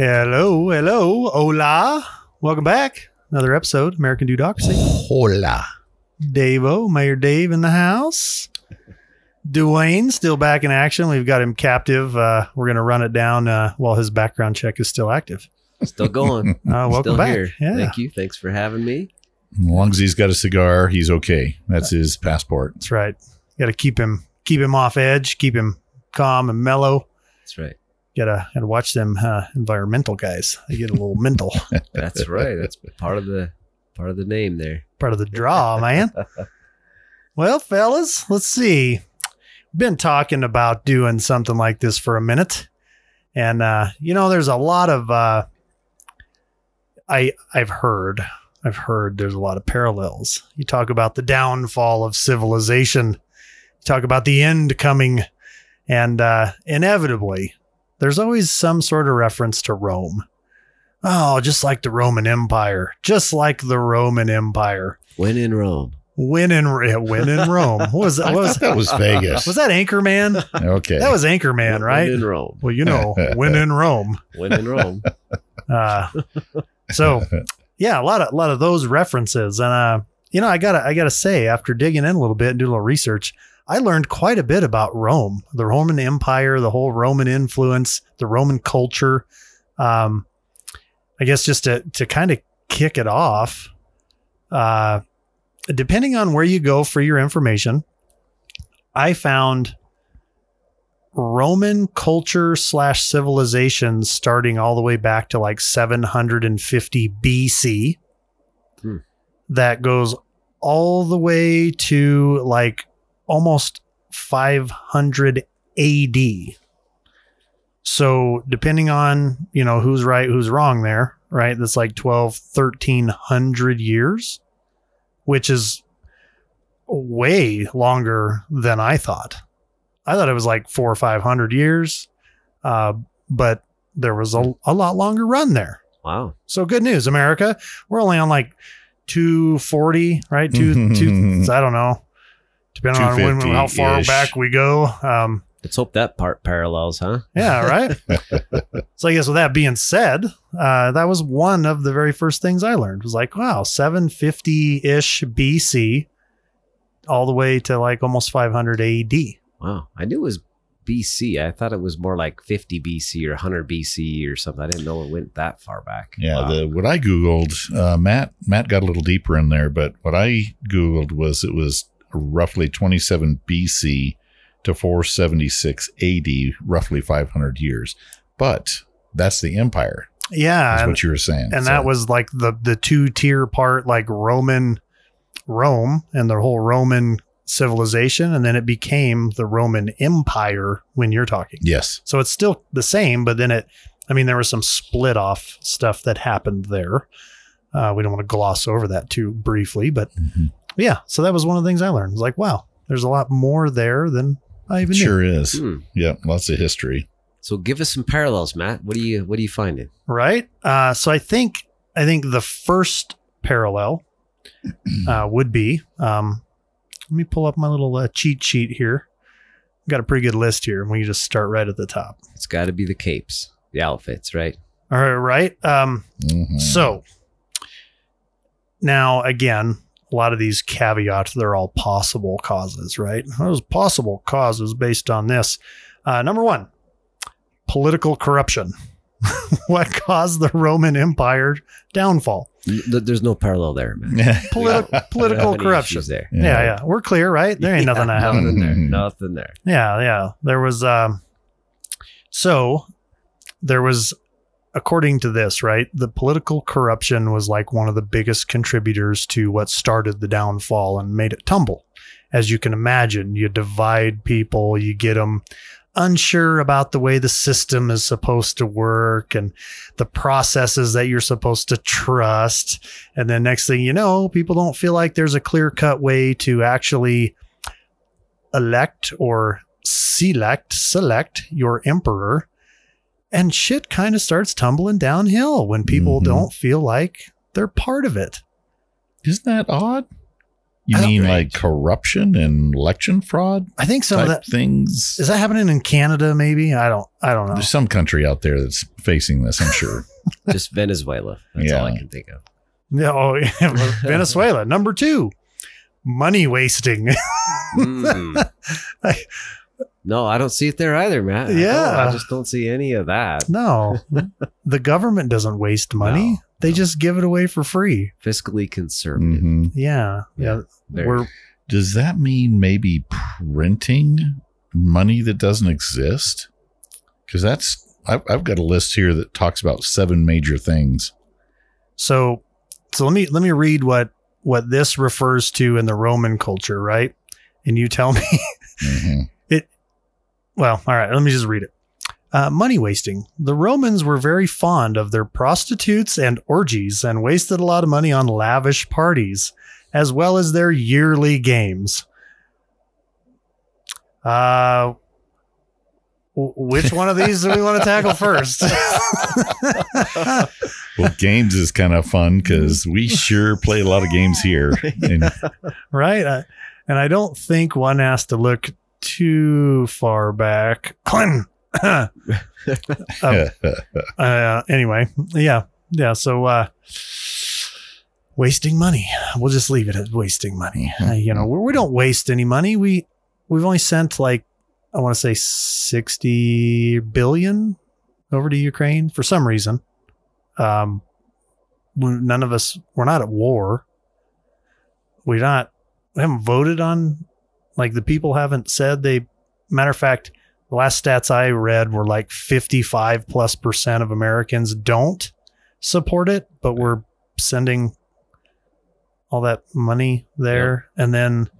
Hello, hello, hola. Welcome back. Another episode, American Dudocracy. Hola. Davo, Mayor Dave in the house. Dwayne still back in action. We've got him captive. Uh, we're going to run it down uh, while his background check is still active. Still going. Uh, welcome Still back. here. Yeah. Thank you. Thanks for having me. As long as he's got a cigar, he's okay. That's his passport. That's right. Got to keep him keep him off edge, keep him calm and mellow. That's right. Gotta gotta watch them uh, environmental guys. They get a little mental. That's right. That's part of the part of the name there. Part of the draw, man. Well, fellas, let's see. Been talking about doing something like this for a minute. And uh, you know, there's a lot of uh I I've heard I've heard there's a lot of parallels. You talk about the downfall of civilization. You talk about the end coming and uh inevitably there's always some sort of reference to Rome. Oh, just like the Roman Empire, just like the Roman Empire. When in Rome. Win in win in Rome. What was that? What was, thought that was Vegas. was that Anchorman? okay. That was Anchorman, When right? in Rome. Well, you know, win in Rome. When in Rome. Uh, so yeah, a lot of a lot of those references, and uh, you know, I gotta I gotta say, after digging in a little bit and doing a little research, I learned quite a bit about Rome, the Roman Empire, the whole Roman influence, the Roman culture. Um, I guess just to to kind of kick it off, uh, depending on where you go for your information, I found Roman culture slash civilization starting all the way back to like 750 BC. Hmm. That goes all the way to like almost 500 AD. So depending on, you know, who's right, who's wrong there, right? That's like 12, 1300 years, which is way longer than I thought. I thought it was like four or 500 years. Uh, but there was a, a lot longer run there. Wow. So good news, America. We're only on like 240, right? Two, two, I don't know. Depending on when, how far 250-ish. back we go. Um, Let's hope that part parallels, huh? yeah, right. so I guess with that being said, uh, that was one of the very first things I learned. Was like, wow, 750 ish BC, all the way to like almost 500 AD. Wow. I knew it was BC. I thought it was more like 50 BC or 100 BC or something. I didn't know it went that far back. Yeah, Wow. the what I googled, uh, Matt Matt got a little deeper in there, but what I googled was it was roughly 27 BC to 476 AD, roughly 500 years. But that's the empire. Yeah, That's what you were saying. and So, that was like the the two tier part, like Roman Rome and the whole Roman civilization, and then it became the Roman Empire when you're talking. yes, So it's still the same, but then it, I mean, there was some split off stuff that happened there. Uh, we don't want to gloss over that too briefly, but Mhm. Yeah. So that was one of the things I learned. It was like, wow, there's a lot more there than I even knew. sure is. Hmm. Yeah, lots of history. So give us some parallels, Matt. What do you what are you find finding? Right. Uh, so I think I think the first parallel uh, would be. Um, let me pull up my little uh, cheat sheet here. Got a pretty good list here, and we can just start right at the top. It's got to be the capes, the outfits, right? All right. Right. Um, Mhm. So now again, a lot of these caveats, they're all possible causes, right? Those possible causes based on this. Uh, number one, political corruption. what caused the Roman Empire downfall? There's no parallel there, man. Politi- We don't political corruption. there. Yeah. yeah, We're clear, right? There ain't nothing that happened. Nothing there. Mhm. Nothing there. Yeah, yeah. There was um so there was according to this, right? The political corruption was like one of the biggest contributors to what started the downfall and made it tumble. As you can imagine, you divide people, you get them unsure about the way the system is supposed to work and the processes that you're supposed to trust. And then next thing you know, people don't feel like there's a clear cut way to actually elect or select select your emperor and shit kind of starts tumbling downhill when people Mhm. don't feel like they're part of it Isn't that odd? You mean Right. like corruption and election fraud I think some of that things? is that happening in Canada. Maybe I don't. I don't know. There's some country out there that's facing this, I'm sure. Just Venezuela. That's all I can think of. Yeah, oh, yeah, Venezuela number two, money wasting. Mm. No, I don't see it there either, Matt. Yeah. I just don't see any of that. no, the government doesn't waste money. No, they no. just give it away for free. Fiscally conservative. Mhm. Yeah, yeah. Very- We're Does that mean maybe printing money that doesn't exist? Because that's I've, I've got a list here that talks about seven major things. so so. Let me let me read what what this refers to in the Roman culture, right? And you tell me Mhm. Well, all right, let me just read it. Uh, money wasting. The Romans were very fond of their prostitutes and orgies and wasted a lot of money on lavish parties, as well as their yearly games. Uh, which one of these do we want to tackle first? Well, games is kind of fun because we sure play a lot of games here. And right? Uh, and I don't think one has to look too far back. Clinton. Uh, uh, anyway, yeah, yeah. So, uh, wasting money. We'll just leave it at wasting money. Uh, you know, we, we don't waste any money. We we've only sent like I want to say sixty billion over to Ukraine for some reason. Um, none of us we're not at war. We're not. We haven't voted on. Like the people haven't said they. Matter of fact, the last stats I read were like 55 plus percent of Americans don't support it, but we're sending all that money there. And then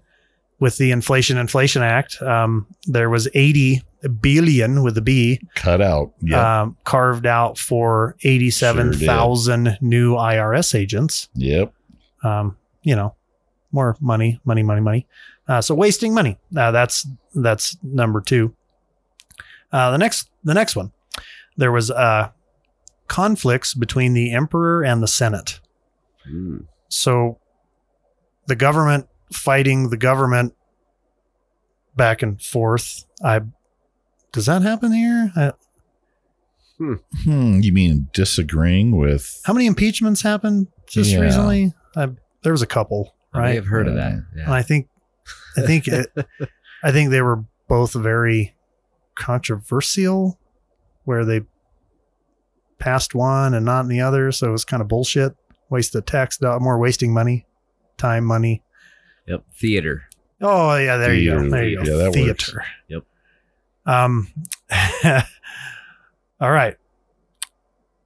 with the Inflation Inflation Act, um, there was 80 billion with a B cut out. Yeah. um, carved out for 87,000 new IRS agents. yep. Um, you know, more money, money, money, money. Uh, so wasting money. Uh, that's that's number two. Uh, the next the next one, there was uh, conflicts between the emperor and the senate. Mm. So the government fighting the government back and forth. I does that happen here? I, Hmm, you mean disagreeing with? how many impeachments happened just Yeah. recently? I, there was a couple, Right? I have heard of that. And I think, I think, it, I think they were both very controversial, where they passed one and not in the other, so it was kind of bullshit. Waste of tax, do- more wasting money, time, money. Yep. Theater. Oh yeah, there you go. There you go. Yeah, that works. Theater. Yep. Um. all right.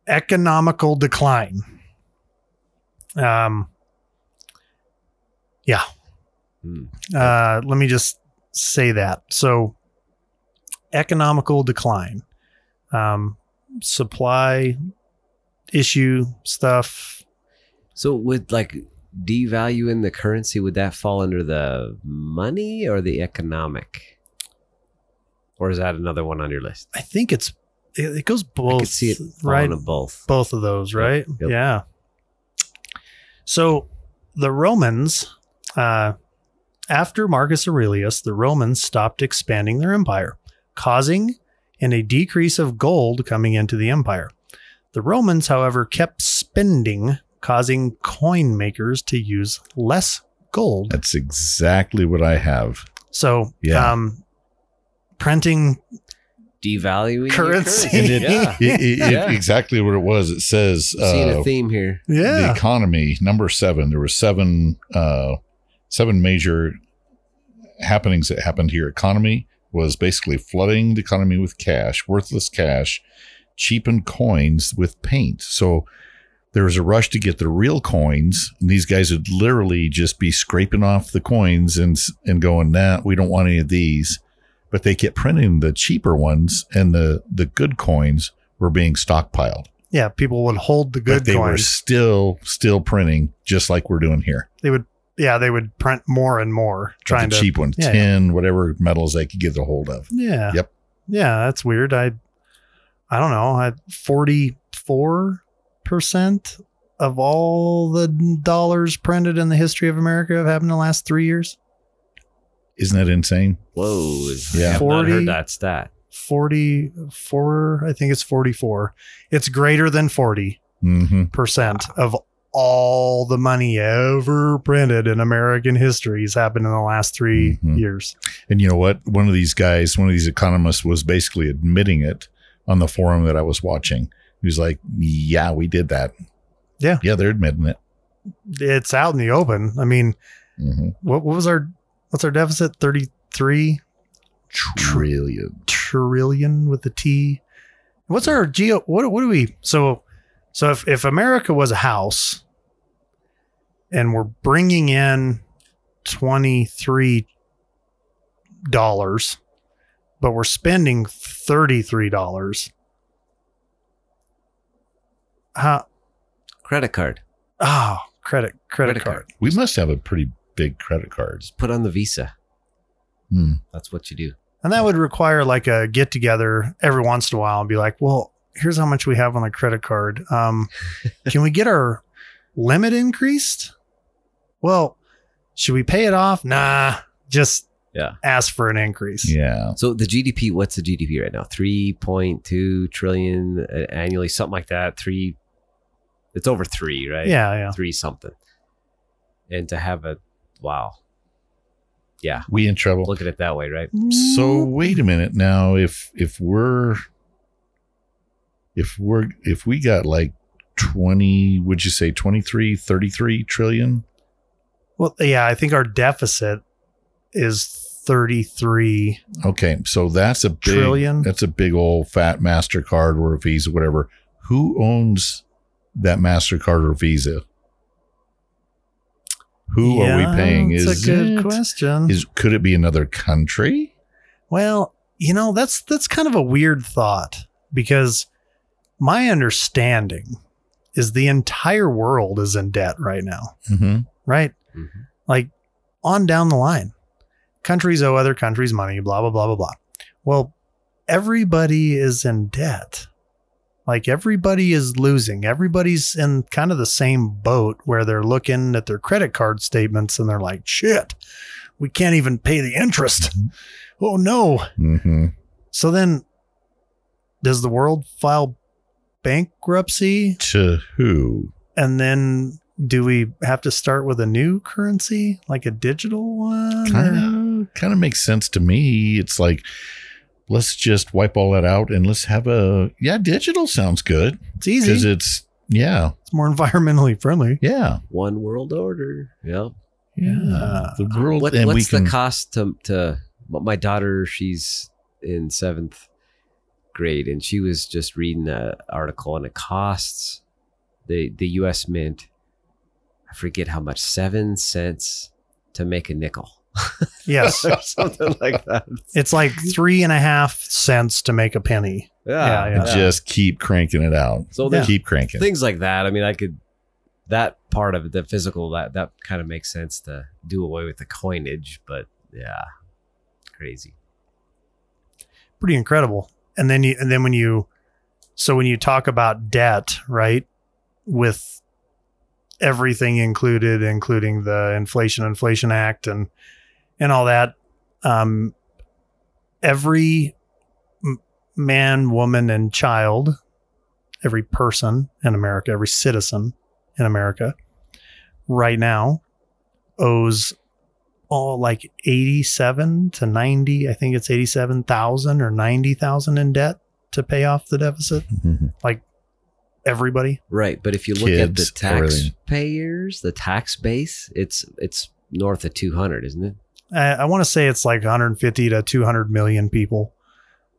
Economical decline. Um. Yeah. Mm. Uh, let me just say that. So, economical decline, um, supply issue stuff. So would like devaluing the currency would that fall under the money or the economic? Or is that another one on your list? I think it's it, it goes I both. could see it right. both. both of those, Yep, right? yep. Yeah. So the Romans, uh, after Marcus Aurelius, the Romans stopped expanding their empire, causing in a decrease of gold coming into the empire. The Romans, however, kept spending, causing coin makers to use less gold. That's exactly what I have. So, Yeah. um, printing Devaluing your Currency. It, Yeah. it- it- it- Yeah. exactly what it was. It says Seeing uh, a theme here. Yeah, the yeah, economy number seven. There were seven uh, seven major happenings that happened here. Economy was basically flooding the economy with cash, worthless cash, cheapened coins with paint. So there was a rush to get the real coins. And these guys would literally just be scraping off the coins and and going, "Nah, we don't want any of these." But they kept printing the cheaper ones, and the the good coins were being stockpiled. yeah. People would hold the good coins. but they were still still printing just like we're doing here. they would yeah they would print more and more Trying trying the to cheap one, yeah, tin, whatever metals they could get a hold of. yeah Yep. yeah that's weird i i don't know i 44 percent of all the dollars printed in the history of America have happened in the last three years? Isn't that insane? Whoa. Yeah. I have not heard that stat. 44, I think it's 44. It's greater than 40% Mm-hmm. of all the money ever printed in American history has happened in the last 3 Mhm. years. And you know what? One of these guys, one of these economists, was basically admitting it on the forum that I was watching. He was like, "Yeah, we did that." Yeah. yeah, they're admitting it. It's out in the open. I mean, hmm what, what was our what's our deficit? 33 Trillion. trillion with the T. What's our geo? What what do we? So so if if America was a house, and we're bringing in twenty three dollars, but we're spending thirty three dollars. How? Credit card. Oh, credit credit, Credit card. card. We must have a pretty big credit card. Just put on the Visa. Hmm. That's what you do. And that would require like a get together every once in a while and be like, well, here's how much we have on the credit card. Um, can we get our limit increased? Well, should we pay it off? Nah, just Yeah. ask for an increase. Yeah. So the GDP, what's the GDP right now? 3.2 trillion uh, annually, something like that. Three, it's over three, right? Yeah, yeah. Three something. And to have a, wow. Yeah. We in trouble. Look at it that way, right? So wait a minute now. If if we're if we're if we got like 20 would you say 23 33 trillion? Well, yeah, I think our deficit is 33 okay so that's a big Trillion? that's a big old fat mastercard or a visa whatever. Who owns that mastercard or visa? Who are we paying? is a good it, question. is could it be another country? Well, you know, that's that's kind of a weird thought because my understanding is the entire world is in debt right now, mm-hmm. right? Mhm. Like on down the line. Countries owe other countries money, blah blah blah blah blah. Well, everybody is in debt. Like everybody is losing. Everybody's in kind of the same boat where they're looking at their credit card statements and they're like, "Shit, we can't even pay the interest." Oh no. Mm-hmm. So then, does the world file bankruptcy? to who And then do we have to start with a new currency, like a digital one? kind of kind of makes sense to me. It's like let's just wipe all that out and let's have a yeah, digital sounds good It's easy. because it's yeah, it's more environmentally friendly. yeah, One world order. Yeah. yeah. The world What, and we what's can the cost to, to my daughter? She's in seventh grade, and she was just reading an article, and it costs the the U.S. Mint. I forget how much, seven cents to make a nickel, Yes. or something like that. it's like three and a half cents to make a penny. Yeah, Yeah, yeah. just keep cranking it out. So there's Keep cranking. things like that. I mean, I could that part of it, the physical, that that kind of makes sense to do away with the coinage, but yeah, crazy. Pretty incredible. And then you and then when you so when you talk about debt, right? With everything included, including the Inflation Inflation Act and and all that, um, every man, woman, and child, every person in America, every citizen in America, right now, owes all like eighty-seven to ninety. I think it's eighty-seven thousand or ninety thousand in debt to pay off the deficit. Mhm. Everybody. Right, but if you look at the Kids, everything. taxpayers, the tax base, it's it's north of 200, isn't it? I, I want to say it's like 150 to 200 million people.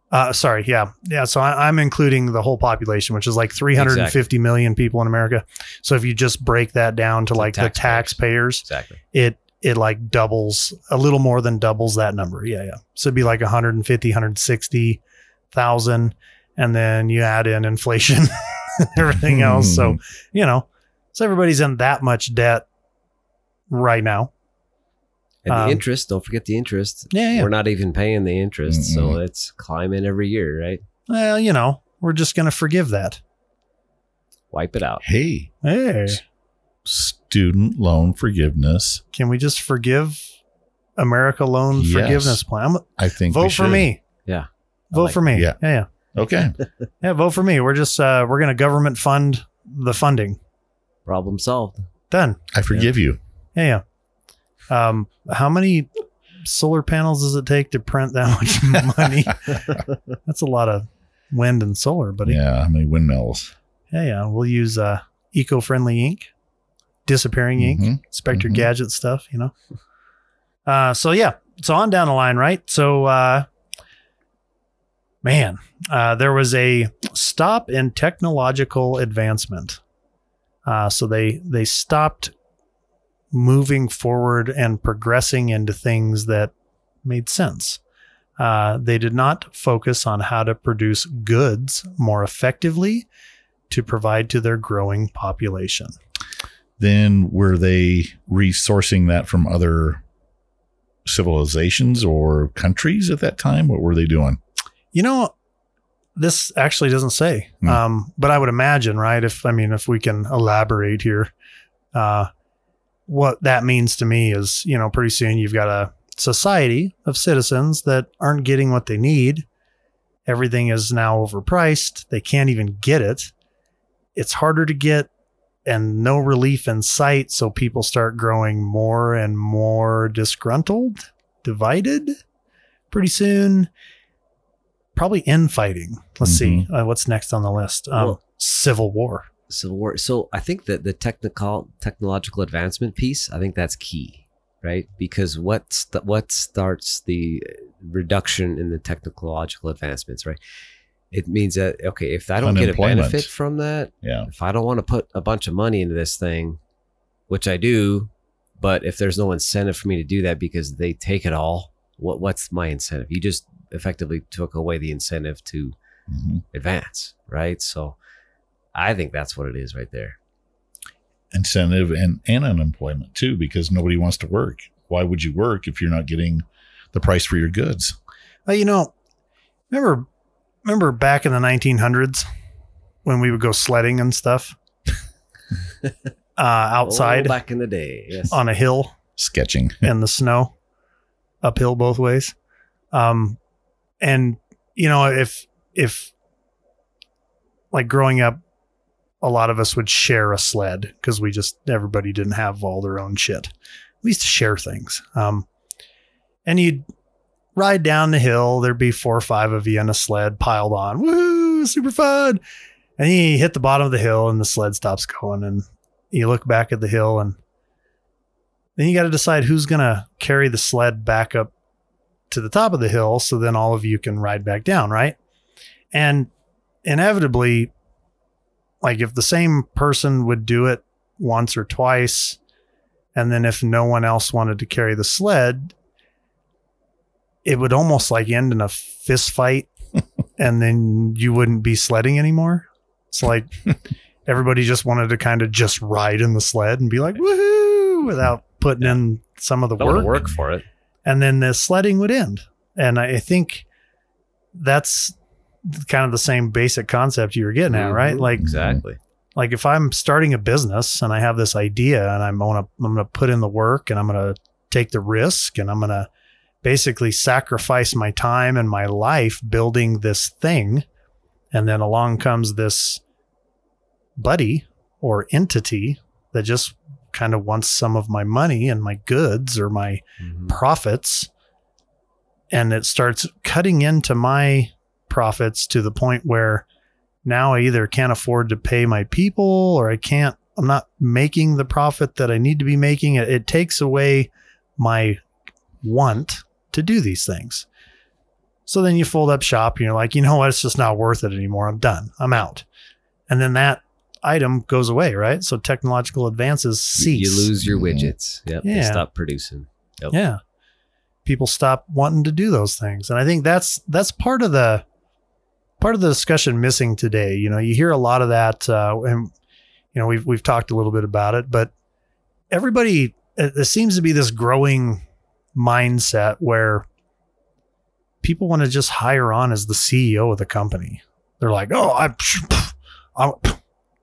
Uh, sorry, yeah, yeah. So I, I'm including the whole population, which is like 350 million people in America. So if you just break that down to To like the taxpayers. taxpayers, Exactly. it it like doubles a little more than doubles that number. Yeah, yeah. So it'd be like 150, 160 thousand, and then you add in inflation and everything else. So you know, so everybody's in that much debt right now. And Um, interest, don't forget the interest. Yeah, yeah. We're not even paying the interest, so Mm-mm. it's climbing every year, right? Well, you know, we're just going to forgive that. Wipe it out. Hey, Hey, student loan forgiveness. can we just forgive America Loan Yes. Forgiveness Plan? I'm- I think we vote for me. Yeah. Vote like for me. Yeah. yeah, yeah. Okay. Yeah, vote for me. We're just uh we're gonna government fund the funding. Problem solved. Done. I forgive you. Yeah, yeah. Um, how many solar panels does it take to print that much money? That's a lot of wind and solar, buddy. Yeah. How many windmills? Yeah, yeah. We'll use uh eco-friendly ink, disappearing ink, Mhm. Spectre Mhm. Gadget stuff, you know. Uh, so yeah, so on down the line, right? So, uh, man, uh, there was a stop in technological advancement. Uh, so they they stopped moving forward and progressing into things that made sense. Uh, they did not focus on how to produce goods more effectively to provide to their growing population. Then were they resourcing that from other civilizations or countries at that time? What were they doing? You know, this actually doesn't say, Hmm. um, but I would imagine, right? If I mean, if we can elaborate here, uh, what that means to me is, you know, pretty soon you've got a society of citizens that aren't getting what they need. Everything is now overpriced. They can't even get it. It's harder to get and no relief in sight. So people start growing more and more disgruntled, divided pretty soon. Probably infighting. Let's see uh, what's next on the list. Um, Well- Civil War. Civil War. So I think that the technical technological advancement piece, I think that's key, right? Because what st- what starts the reduction in the technological advancements, right? It means that okay, if I don't get a benefit from that, Yeah. if I don't want to put a bunch of money into this thing, which I do, but if there's no incentive for me to do that because they take it all, what what's my incentive? You just effectively took away the incentive to hmm advance, right? So I think that's what it is right there. Incentive and, and unemployment too, because nobody wants to work. Why would you work if you're not getting the price for your goods? Uh, you know, remember remember back in the 1900s when we would go sledding and stuff uh, outside Oh, back in the day, yes. on a hill Sketching. in the snow, uphill both ways. Um, and you know, if if like growing up, a lot of us would share a sled because we just everybody didn't have all their own shit. We used to share things. Um, and you'd ride down the hill. There'd be four or five of you in a sled piled on. Woo, super fun. And you hit the bottom of the hill and the sled stops going. And you look back at the hill and then you got to decide who's going to carry the sled back up to the top of the hill so then all of you can ride back down, right? And inevitably, like if the same person would do it once or twice, and then if no one else wanted to carry the sled, it would almost like end in a fist fight, and then you wouldn't be sledding anymore. It's like everybody just wanted to kind of just ride in the sled and be like, woohoo, without putting in some of the work work for it. and then the sledding would end. And I think that's kind of the same basic concept you were getting at, right? Mhm. Like, Exactly. like if I'm starting a business and I have this idea and I'm gonna I'm gonna put in the work and I'm gonna take the risk and I'm gonna basically sacrifice my time and my life building this thing, and then along comes this buddy or entity that just kind of wants some of my money and my goods or my Mhm. profits. And it starts cutting into my profits to the point where now I either can't afford to pay my people or I can't I'm not making the profit that I need to be making. It, it takes away my want to do these things. So then you fold up shop and you're like, you know what, it's just not worth it anymore. I'm done. I'm out. And then that item goes away, right? So technological advances cease. You lose your widgets. Yep. They Yeah. stop producing. Yep. yeah people stop wanting to do those things and i think that's that's part of the part of the discussion missing today you know you hear a lot of that uh, and you know we've we've talked a little bit about it but everybody it, there seems to be this growing mindset where people want to just hire on as the ceo of the company they're like oh i, I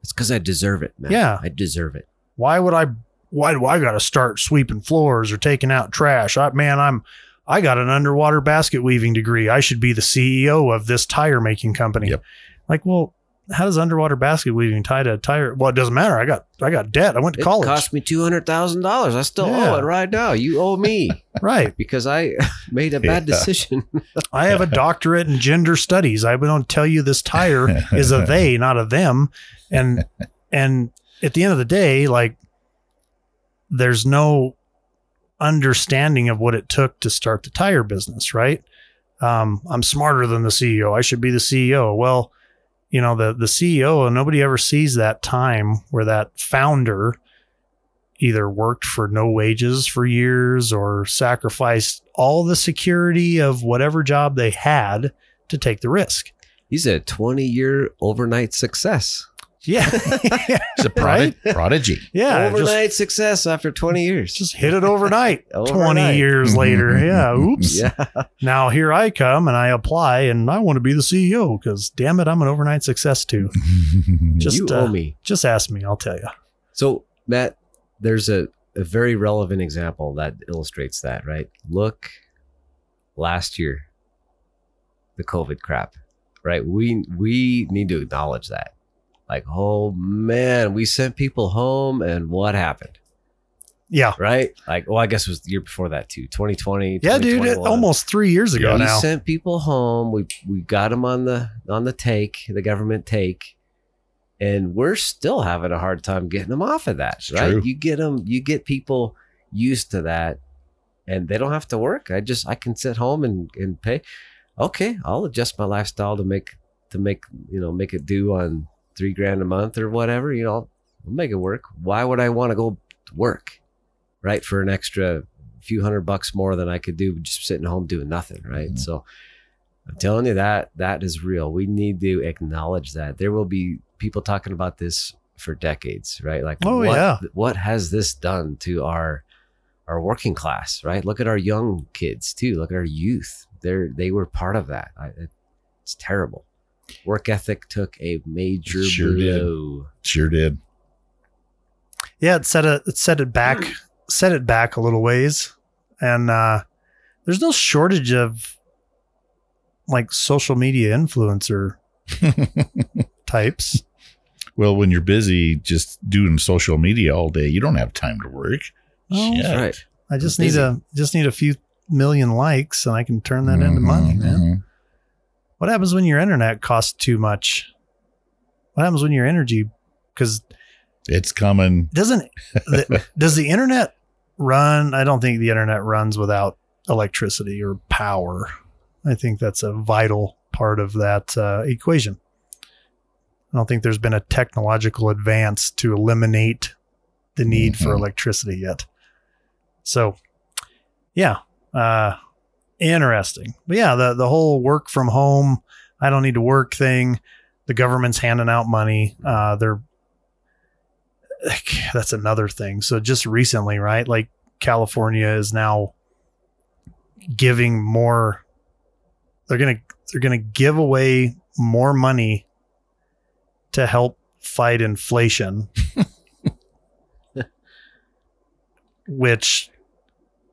It's because I deserve it, man. Yeah. I deserve it. Why would I? Why do I got to start sweeping floors or taking out trash? I, man, I'm. I got an underwater basket weaving degree. I should be the CEO of this tire making company. Yep. Like, well, how does underwater basket weaving tie to a tire? Well, it doesn't matter. I got I got debt. I went to college. It college. cost me two hundred thousand dollars. I still Yeah. owe it right now. You owe me right. because I made a bad Yeah. decision. I have a doctorate in gender studies. I don't tell you this tire is a they, not a them. And and at the end of the day, like there's no understanding of what it took to start the tire business, right? Um, I'm smarter than the CEO. I should be the CEO. Well, you know, the the CEO, nobody ever sees that time where that founder either worked for no wages for years or sacrificed all the security of whatever job they had to take the risk. He's a twenty-year overnight success. Yeah. It's a Right? prodigy. yeah. Just, overnight success after twenty years. just hit it overnight. 20 years later. Yeah. Oops. yeah. Now here I come and I apply and I want to be the CEO because damn it, I'm an overnight success too. Just, you uh, owe me. Just ask me, I'll tell you. So, Matt, there's a, a very relevant example that illustrates that, right? Look, last year, the COVID crap, right? We we need to acknowledge that. Like, oh man, we sent people home, and what happened, Yeah. right? Like, well, I guess it was the year before that too, 2020. Yeah, dude. It, almost three years ago Yeah, we sent people home. We we got them on the on the take, the government take, and we're still having a hard time getting them off of that. It's right? true. You get them, you get people used to that, and they don't have to work. I just I can sit home and and pay. Okay, I'll adjust my lifestyle to make to make you know make it do on three grand a month or whatever. You know, I'll, I'll make it work. Why would I want to go work, right, for an extra few hundred bucks more than I could do just sitting home doing nothing, right? Mhm. So I'm telling you that that is real. We need to acknowledge that. There will be people talking about this for decades, right? Like Oh, what, yeah. what has this done to our our working class, right? Look at our young kids too. Look at our youth. They're they were part of that. I, it, it's terrible. Work ethic took a major Sure did. Sure did. Yeah, it set it it set it back set it back a little ways. And uh there's no shortage of like social media influencer types. well, when you're busy just doing social media all day, you don't have time to work. Oh, Shit. Right. I just I'm need busy. a just need a few million likes and I can turn that into money, Mhm, man. mhm. What happens when your internet costs too much? What happens when your energy because It's coming. doesn't the, does the internet run i don't think the internet runs without electricity or power i think that's a vital part of that uh, equation i don't think there's been a technological advance to eliminate the need for Mhm. electricity yet so yeah uh interesting but yeah the the whole work from home i don't need to work thing the government's handing out money uh they're that's another thing. So just recently, right? Like California is now giving more they're going to they're to give away more money to help fight inflation. which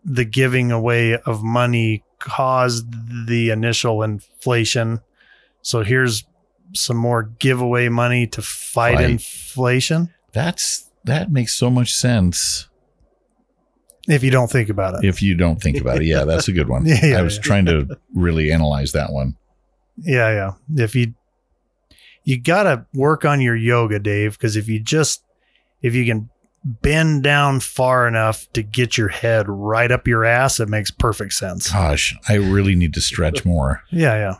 the giving away of money caused the initial inflation. So here's some more giveaway money to fight. Fight. inflation. That's that makes so much sense if you don't think about it. if you don't think about it. Yeah, that's a good one. Yeah, yeah, I was yeah. trying to really analyze that one. Yeah, yeah. If you you got to work on your yoga, Dave, because if you just if you can bend down far enough to get your head right up your ass, it makes perfect sense. Gosh, I really need to stretch more. Yeah,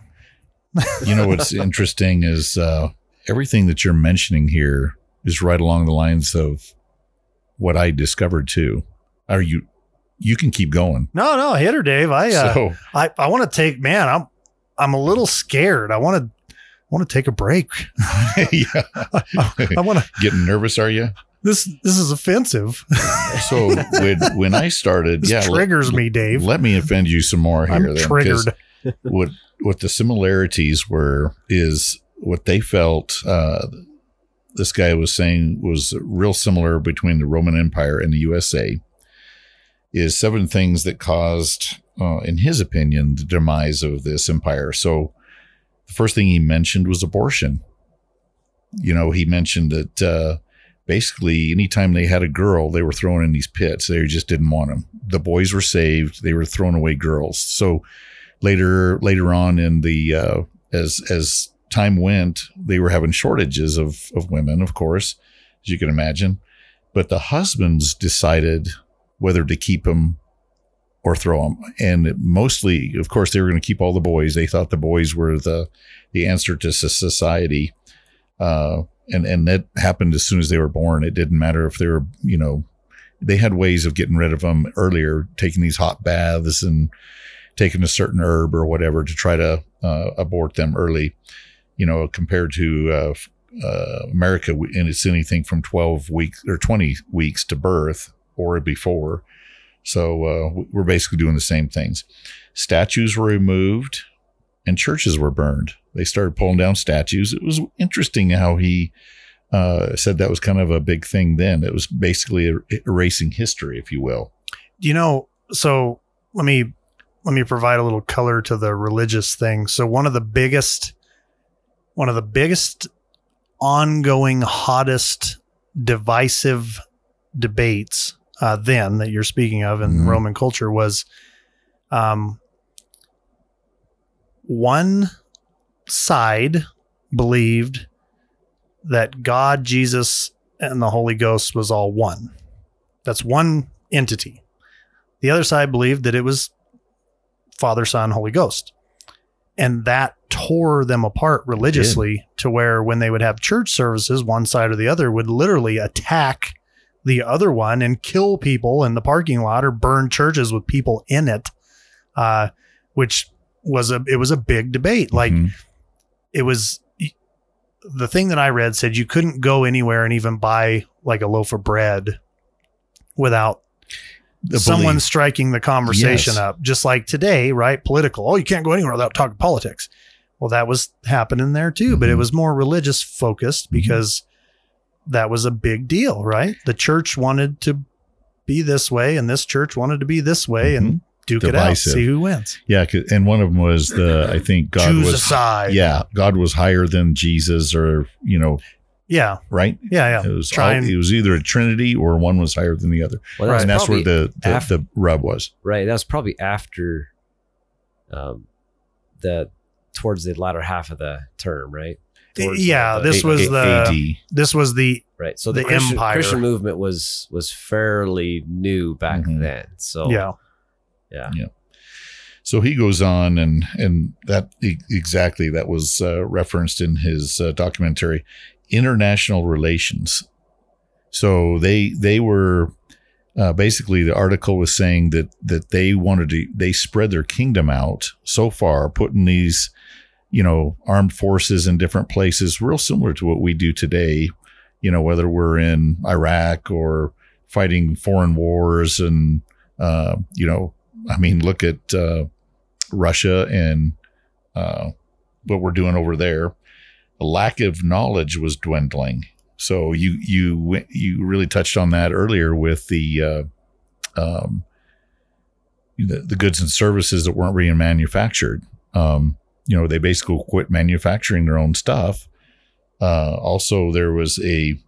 yeah. You know what's interesting is uh, everything that you're mentioning here is right along the lines of what I discovered too. Are you? You can keep going. No, no, hit her, Dave. I uh, so I I want to take man, I'm I'm a little scared. I want to want to take a break. yeah, I want to getting nervous, are you? This this is offensive. So when when I started, this yeah, let- triggers me, Dave. Let me offend you some more here. I'm then, triggered. What what the similarities were is what they felt uh, this guy was saying was real similar between the Roman Empire and the USA is seven things that caused, uh, in his opinion, the demise of this empire. So the first thing he mentioned was abortion. You know, he mentioned that uh, basically anytime they had a girl, they were thrown in these pits. They just didn't want them. The boys were saved. They were throwing away girls. So later, later on in the uh, as as time went, they were having shortages of of women, of course, as you can imagine. But the husbands decided whether to keep them or throw them. And mostly, of course, they were going to keep all the boys. They thought the boys were the the answer to society. Uh, and and that happened as soon as they were born. It didn't matter if they were, you know, they had ways of getting rid of them earlier, taking these hot baths and taking a certain herb or whatever to try to uh, abort them early. You know, compared to uh, uh, America, and it's anything from twelve weeks or twenty weeks to birth or before. So uh, we're basically doing the same things. Statues were removed and churches were burned. They started pulling down statues. It was interesting how he uh, said that was kind of a big thing then. It was basically er, erasing history, if you will. You know, so let me let me provide a little color to the religious thing. So one of the biggest one of the biggest ongoing hottest divisive debates uh, then that you're speaking of in Mhm. Roman culture was um, one side believed that God, Jesus, and the Holy Ghost was all one. That's one entity. The other side believed that it was Father, Son, Holy Ghost. And that tore them apart religiously to where when they would have church services, one side or the other would literally attack the other one and kill people in the parking lot or burn churches with people in it, uh, which was a it was a big debate. Like Mhm. It was the thing that I read said you couldn't go anywhere and even buy like a loaf of bread without The someone belief- striking the conversation Yes. up. Just like today, right? Political. Oh, you can't go anywhere without talking politics. Well, that was happening there too, but it Mhm. was more religious focused Mhm. because that was a big deal, right? The church wanted to be this way and this church wanted to be this way and duke it out, see who wins. Yeah, and one of them was the I think God Choose was side. yeah God was higher than Jesus or you know Yeah. right. Yeah. Yeah. It was Try all, it was either a Trinity or one was higher than the other, Well, that and that's where the the, af- the rub was. right. That was probably after um, the towards the latter half of the term, right? Towards yeah, the- this A- was A- the AD. this was the right. So the, the Christian, empire. Christian movement was was fairly new back Mhm. then. So yeah. Yeah, Yeah. So he goes on, and and that exactly that was uh, referenced in his uh, documentary, international relations. So they they were uh, basically the article was saying that that they wanted to they spread their kingdom out so far, putting these you know armed forces in different places, real similar to what we do today. You know whether we're in Iraq or fighting foreign wars, and uh, you know I mean look at uh, Russia and uh, what we're doing over there. A lack of knowledge was dwindling. So you you you really touched on that earlier with the uh, um, the, the goods and services that weren't being manufactured. Um, you know, they basically quit manufacturing their own stuff. Uh, also, there was a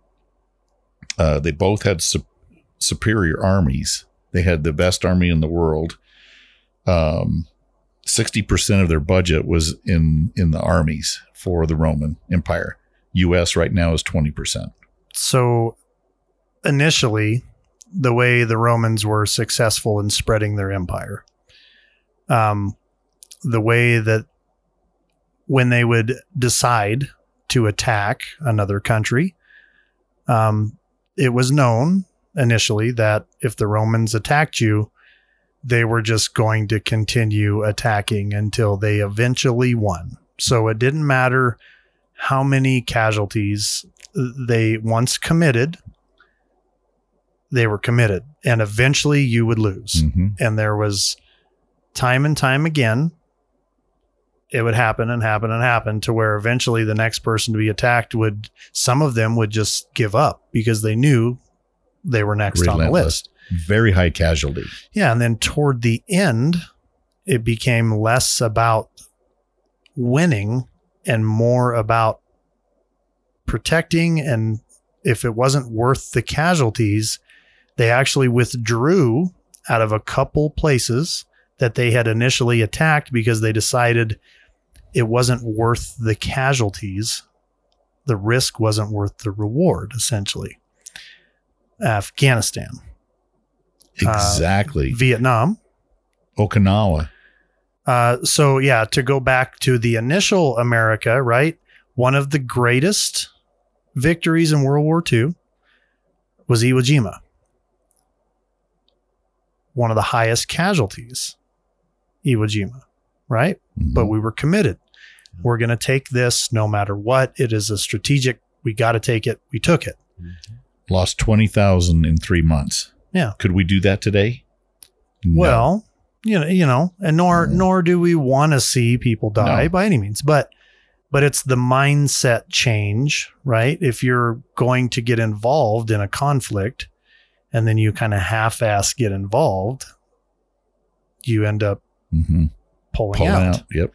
uh, they both had sup- superior armies. They had the best army in the world. Um, 60% of their budget was in in the armies for the Roman Empire. US right now is 20%. So initially, the way the Romans were successful in spreading their empire, um, the way that when they would decide to attack another country, um, it was known initially that if the Romans attacked you, they were just going to continue attacking until they eventually won. So it didn't matter how many casualties they once committed, they were committed, and eventually you would lose. Mhm. And there was time and time again it would happen and happen and happen to where eventually the next person to be attacked would some of them would just give up because they knew they were next on the list. Very high casualty. Yeah, and then toward the end, it became less about winning and more about protecting. And if it wasn't worth the casualties, they actually withdrew out of a couple places that they had initially attacked because they decided it wasn't worth the casualties. The risk wasn't worth the reward, essentially. Afghanistan, Uh, Exactly. Vietnam, Okinawa. Uh, so yeah, to go back to the initial America, right? One of the greatest victories in World War II was Iwo Jima. One of the highest casualties, Iwo Jima, right? Mhm. But we were committed. We're going to take this no matter what. It is a strategic. We got to take it. We took it. lost 20,000 in three months. Yeah. Could we do that today? No. Well, you know, you know, and nor Mm. nor do we want to see people die No. by any means, but but it's the mindset change, right? If you're going to get involved in a conflict and then you kind of half-ass get involved, you end up Mhm. pulling, Pulling out. out. Yep.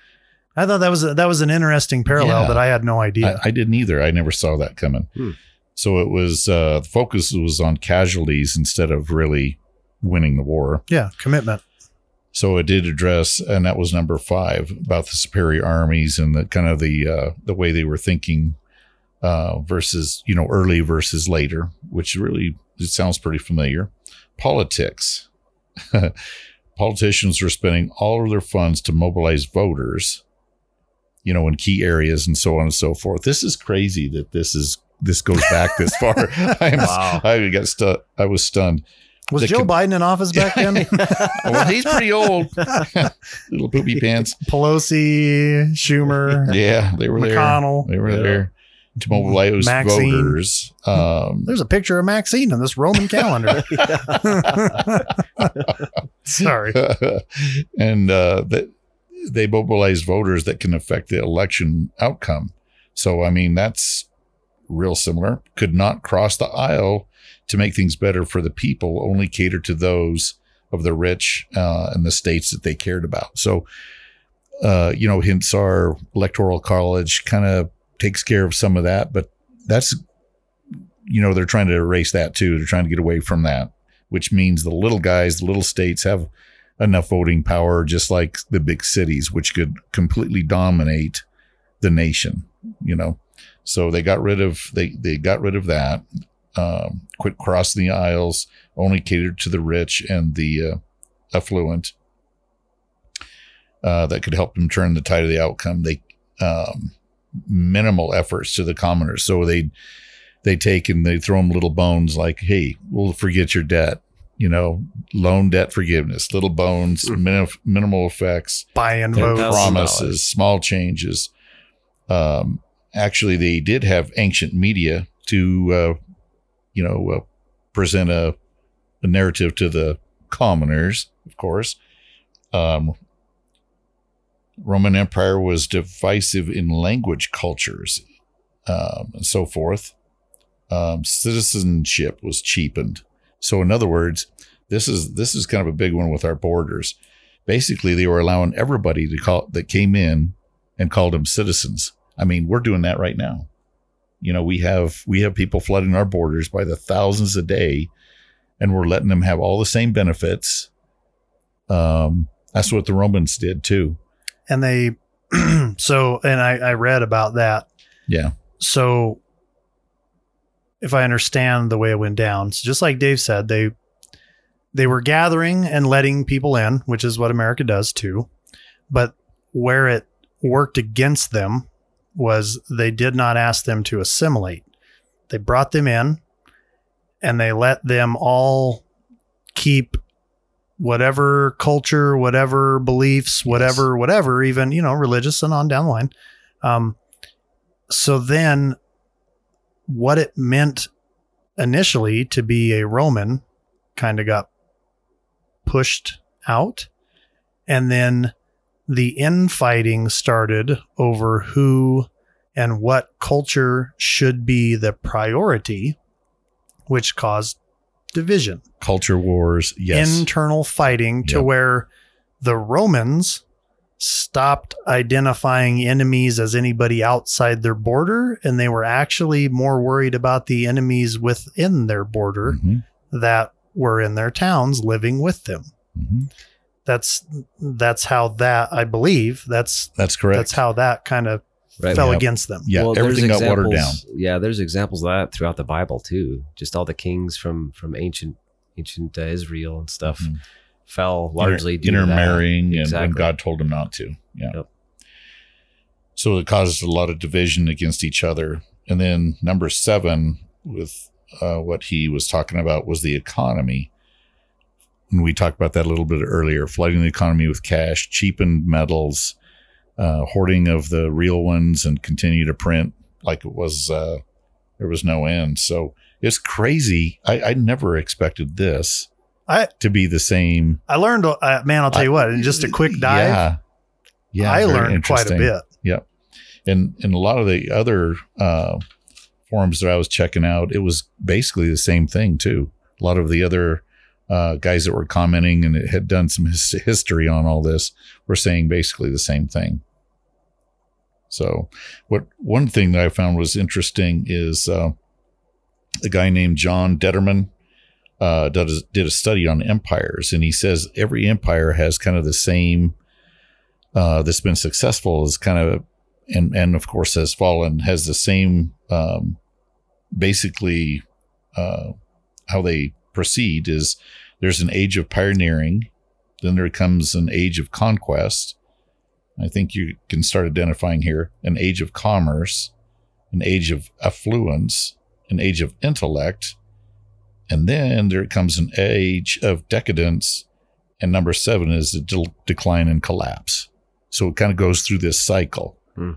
I thought that was a, that was an interesting parallel Yeah. that I had no idea. I, I didn't either. I never saw that coming. Hmm. So it was, uh, the focus was on casualties instead of really winning the war. yeah, commitment. So it did address, and that was number five about the superior armies and the kind of the uh, the way they were thinking uh, versus you know early versus later, which really it sounds pretty familiar. Politics, politicians were spending all of their funds to mobilize voters, you know, in key areas and so on and so forth. This is crazy that this is this goes back this far. I am, Wow. I got stu- I was stunned. Was The Joe com- Biden in office back then? well, he's pretty old. Little poopy pants. Pelosi, Schumer, Yeah, they were there. McConnell. there. They were Yeah. there to mobilize Maxine. voters. Um, There's a picture of Maxine in this Roman calendar. Sorry. and uh, that they mobilize voters that can affect the election outcome. So, I mean, that's real similar. Could not cross the aisle to make things better for the people, only cater to those of the rich uh, and the states that they cared about. So, uh, you know, hence our electoral college kind of takes care of some of that, but that's, you know, they're trying to erase that too. They're trying to get away from that, which means the little guys, the little states have enough voting power, just like the big cities, which could completely dominate the nation, you know. So they got rid of they they got rid of that. Um, quit crossing the aisles, only catered to the rich and the uh, affluent. Uh, that could help them turn the tide of the outcome. They um, minimal efforts to the commoners, so they they take and they throw them little bones like, "Hey, we'll forget your debt." You know, loan debt forgiveness, little bones, minim- minimal effects Buy-in Ten votes. promises, small changes. Um, actually, they did have ancient media to, uh, you know, uh, present a, a narrative to the commoners, of course. Um, Roman Empire was divisive in language cultures um, and so forth. Um, citizenship was cheapened. So, in other words, this is this is kind of a big one with our borders basically they were allowing everybody to call that came in and called them citizens. I mean, we're doing that right now. You know, we have we have people flooding our borders by the thousands a day, and we're letting them have all the same benefits. Um, that's what the Romans did too. and they so and I, I read about that Yeah. so if i understand the way it went down so just like dave said they they were gathering and letting people in which is what america does too but where it worked against them was they did not ask them to assimilate they brought them in and they let them all keep whatever culture, whatever beliefs, whatever, whatever, even, you know, religious and on down the line. Um, so then what it meant initially to be a Roman kind of got pushed out. And then the infighting started over who and what culture should be the priority, which caused division, Culture wars. Yes. internal fighting to Yep. where the Romans stopped identifying enemies as anybody outside their border and they were actually more worried about the enemies within their border Mhm, that were in their towns living with them mhm. That's that's how that i believe that's That's correct. that's how that kind of Right. fell Yep. against them yeah, there's everything got watered down. Yeah, there's examples of that throughout the Bible too. Just all the kings from from ancient ancient uh, Israel and stuff Mhm. fell largely due to that. intermarrying and when Exactly. God told him not to. Yeah. Yep. So it caused a lot of division against each other. And then number seven, with uh, what he was talking about, was the economy. And we talked about that a little bit earlier flooding the economy with cash, cheapened metals, uh, hoarding of the real ones, and continue to print like it was, uh, there was no end. So it's crazy. I, I never expected this I- to be the same i learned uh, man i'll tell you what in just a quick dive yeah, yeah i learned quite a bit Yep, and and a lot of the other uh, forums that I was checking out, it was basically the same thing too. A lot of the other uh, guys that were commenting and had done some his- history on all this were saying basically the same thing. So, what one thing that I found was interesting is uh, a guy named John Detterman uh, did, a, did a study on empires, and he says every empire has kind of the same uh, that's been successful is kind of and and of course has fallen has the same um, basically uh, how they proceed is there's an age of pioneering then there comes an age of conquest. I think you can start identifying here an age of commerce an age of affluence an age of intellect and then there comes an age of decadence and number seven is the de- decline and collapse. So it kind of goes through this cycle. Hmm.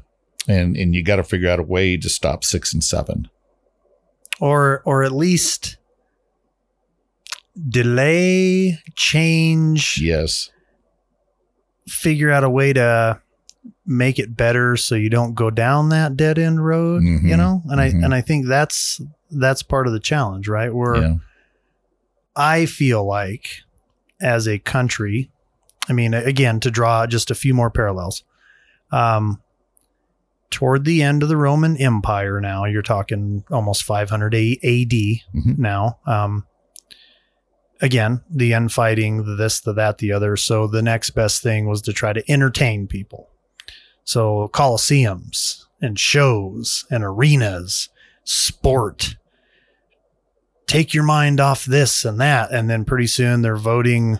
and and you got to figure out a way to stop six and seven. Or or at least delay change yes figure out a way to make it better so you don't go down that dead end road you Mhm. know and Mhm. i and i think that's that's part of the challenge right where yeah i feel like as a country i mean again to draw just a few more parallels um toward the end of the roman empire now you're talking almost 500 A- ad Mhm. now um again the infighting the this the that the other. So the next best thing was to try to entertain people. So coliseums and shows and arenas sport. Take your mind off this and that. And then pretty soon they're voting.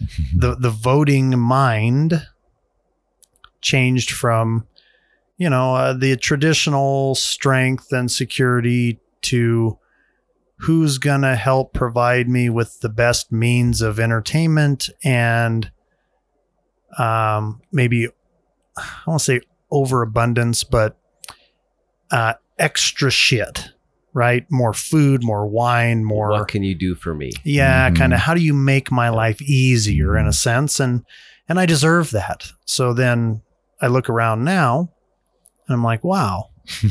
The the voting mind changed from you know uh, the traditional strength and security to who's going to help provide me with the best means of entertainment and um maybe i won't say overabundance but uh extra shit right? More food more wine more What can you do for me? yeah Mhm. kind of how do you make my life easier in a sense? And and i deserve that. So then i look around now and i'm like wow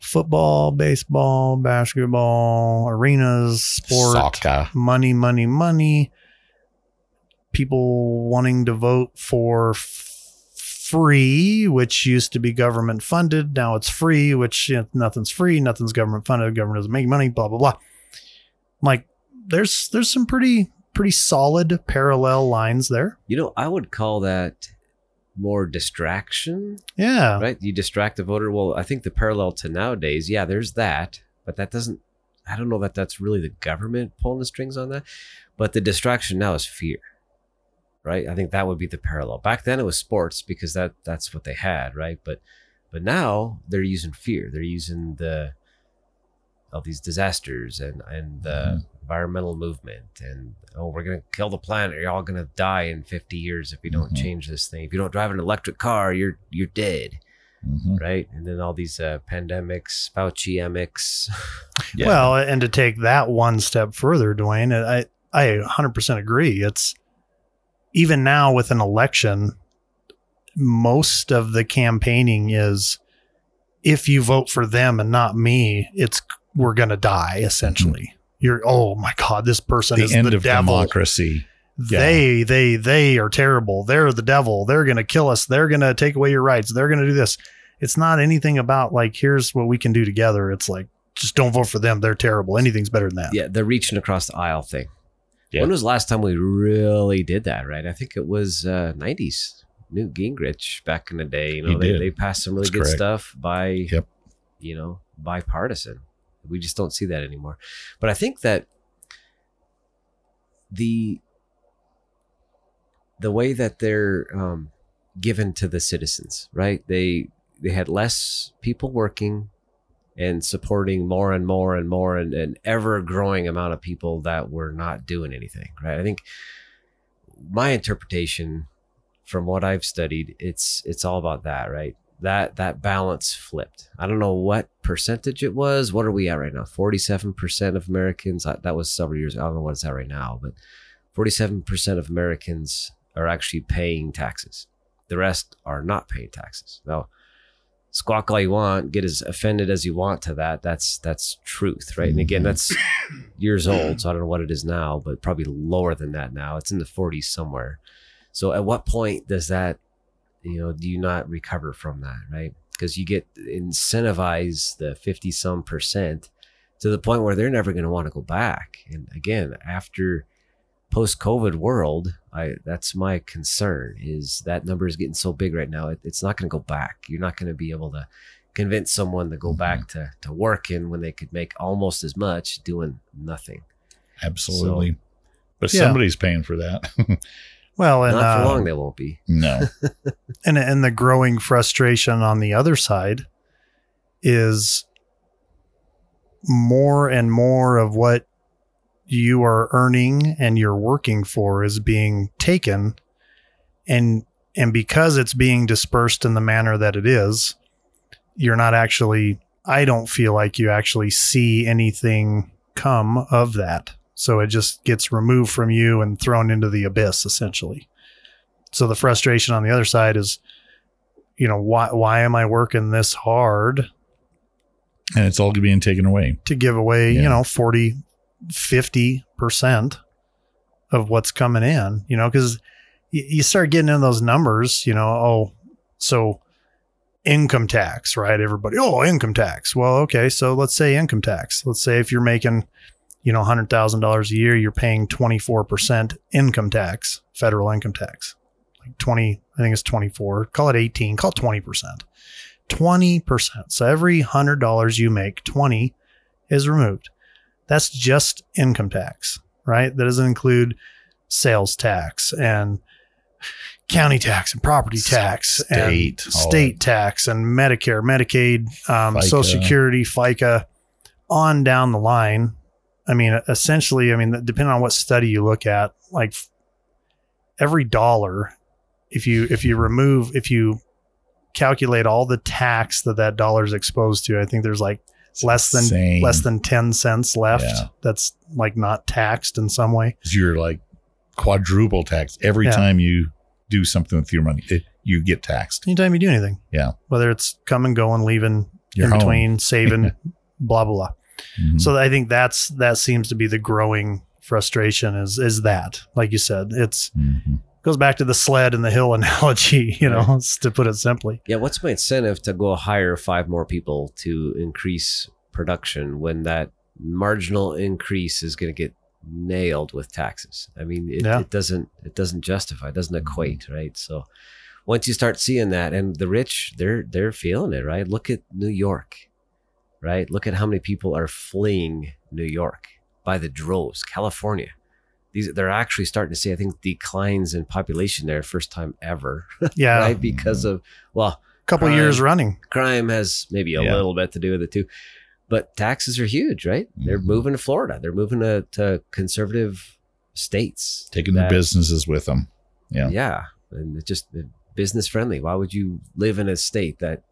football baseball basketball arenas sport Soccer. money money money. People wanting to vote for f- free which used to be government funded. Now it's free which you know, nothing's free. Nothing's government funded. Government doesn't make money blah blah blah. Like there's there's some pretty pretty solid parallel lines there. You know, I would call that more distraction, yeah right? You distract the voter. Well, I think the parallel to nowadays, yeah, there's that, but that doesn't. I don't know that that's really the government pulling the strings on that, but the distraction now is fear, right? I think that would be the parallel. Back then it was sports because that that's what they had, right? But but now they're using fear. They're using the all these disasters and and the mm-hmm. Environmental movement and oh we're gonna kill the planet. You're all gonna die in 50 years if you don't Mhm. change this thing. If you don't drive an electric car, you're you're dead, Mhm. right? And then all these uh, pandemics, Fauci emics. Yeah. well and to take that one step further dwayne i i 100% agree it's even now with an election most of the campaigning is if you vote for them and not me, it's we're gonna die essentially. You're oh my god, this person is the end the of devil. democracy. Yeah. They they they are terrible. They're the devil. They're gonna kill us. They're gonna take away your rights. They're gonna do this. It's not anything about like here's what we can do together. It's like just don't vote for them. They're terrible. Anything's better than that. Yeah, the reaching across the aisle thing. Yeah. When was the last time we really did that? Right, I think it was uh, '90s. Newt Gingrich back in the day. You know, they, they passed some really That's good correct. stuff by, Yep. you know, bipartisan. We just don't see that anymore. But I think that the the way that they're um, given to the citizens, right? They they had less people working and supporting more and more and more and an ever growing amount of people that were not doing anything, right? I think my interpretation from what I've studied, it's it's all about that, right? That that balance flipped. I don't know what percentage it was. What are we at right now? Forty-seven percent of Americans. uh, That was several years. Ago. I don't know what it's at right now, but forty-seven percent of Americans are actually paying taxes. The rest are not paying taxes. Now, squawk all you want, get as offended as you want to that. That's that's truth, right? And again, Mhm. that's years old, so I don't know what it is now, but probably lower than that now. It's in the 40s somewhere. So at what point does that, you know, do you not recover from that, right? Because you get incentivize the 50 some percent to the point where they're never going to want to go back. And again, after post COVID world, I that's my concern is that number is getting so big right now. It, it's not going to go back. You're not going to be able to convince someone to go mm-hmm. back to to working when they could make almost as much doing nothing. Absolutely. but Yeah. somebody's paying for that. Well, and not for uh, long they won't be. no. and and the growing frustration on the other side is more and more of what you are earning and you're working for is being taken and and because it's being dispersed in the manner that it is you're not actually I don't feel like you actually see anything come of that so it just gets removed from you and thrown into the abyss essentially so the frustration on the other side is you know why why am i working this hard And it's all being taken away. to give away Yeah. you know 40 50% of what's coming in you know because you, you start getting in those numbers you know oh so income tax right everybody oh income tax well okay so let's say income tax let's say if you're making you know $100000 a year you're paying 24% income tax federal income tax. Like 20 i think it's 24 call it 18 call it 20% 20% so every $100 you make 20 is removed. That's just income tax, right? That doesn't include sales tax and county tax and property tax State, and state tax and Medicare, Medicaid, um, Social Security, FICA, on down the line. I mean, essentially, I mean, depending on what study you look at, like every dollar, if you if you remove if you calculate all the tax that that dollar is exposed to, I think there's like less than less than 10 cents left Yeah. that's like not taxed in some way you're like quadruple taxed every Yeah. time you do something with your money. It, you get taxed. anytime you do anything Yeah. whether it's come and going leaving You're in home. between saving blah blah blah Mhm. so i think that's that seems to be the growing frustration is is that like you said it's Mhm. goes back to the sled and the hill analogy you know to put it simply Yeah, what's my incentive to go hire five more people to increase production when that marginal increase is going to get nailed with taxes? I mean, it, Yeah. it doesn't it doesn't justify, it doesn't equate, right? So once you start seeing that, and the rich, they're they're feeling it, right? Look at New York, right? Look at how many people are fleeing New York by the droves. California, these they're actually starting to see, I think, declines in population there, first time ever, yeah right? Because of well a couple Crime. years running crime has maybe a Yeah. little bit to do with it too but taxes are huge right they're Mhm. moving to florida they're moving to, to conservative states Taking the that- businesses with them. Yeah. yeah and it's just business friendly why would you live in a state that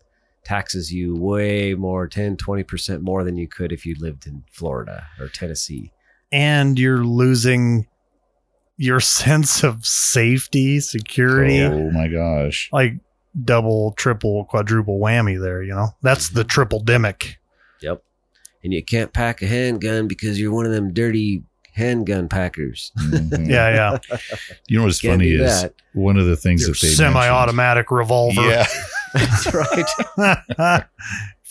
taxes you way more 10 20% more than you could if you lived in florida or tennessee and you're losing your sense of safety security Oh my gosh. like double, triple, quadruple whammy there. You know, that's the triple demic. Yep. And you can't pack a handgun because you're one of them dirty handgun packers. Mhm. Yeah, yeah. You know what's funny is that. one of the things Your that they semi-automatic revolver, mentioned- That's right.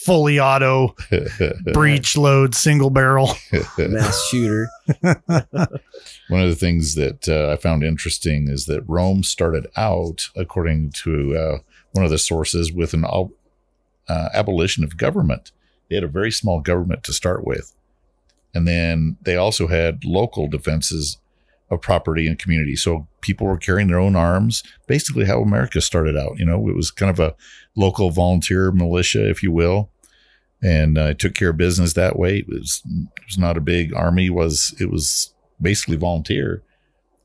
fully auto, breech load, single barrel. Mass shooter. One of the things that uh, I found interesting is that Rome started out, according to uh, one of the sources, with an ab- uh, abolition of government. They had a very small government to start with. And then they also had local defenses of property and community. So people were carrying their own arms, basically how America started out. You know, it was kind of a local volunteer militia, if you will. And uh, took care of business that way. It was, it was not a big army, was it was basically volunteer.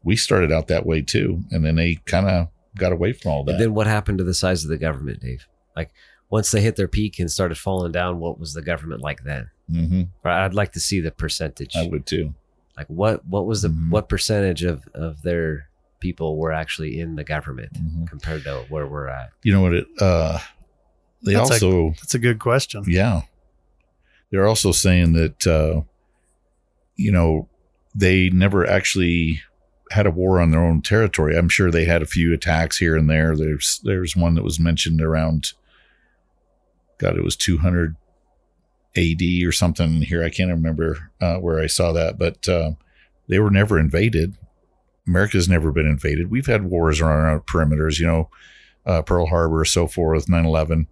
We started out that way too. And then they kind of got away from all that. And then what happened to the size of the government, Dave? Like once they hit their peak and started falling down, what was the government like then? hmm I'd like to see the percentage. I would too. Like what what was the Mhm. what percentage of of their people were actually in the government Mhm. compared to where we're at? You know what? It, uh, they That's a- also, That's a good question. yeah, they're also saying that, uh, you know, they never actually had a war on their own territory. I'm sure they had a few attacks here and there. There's, there's one that was mentioned around, God, it was 200 AD or something here. I can't remember uh, where I saw that, but uh, they were never invaded. America's never been invaded. We've had wars around our perimeters, you know, uh, Pearl Harbor, so forth, 9 11.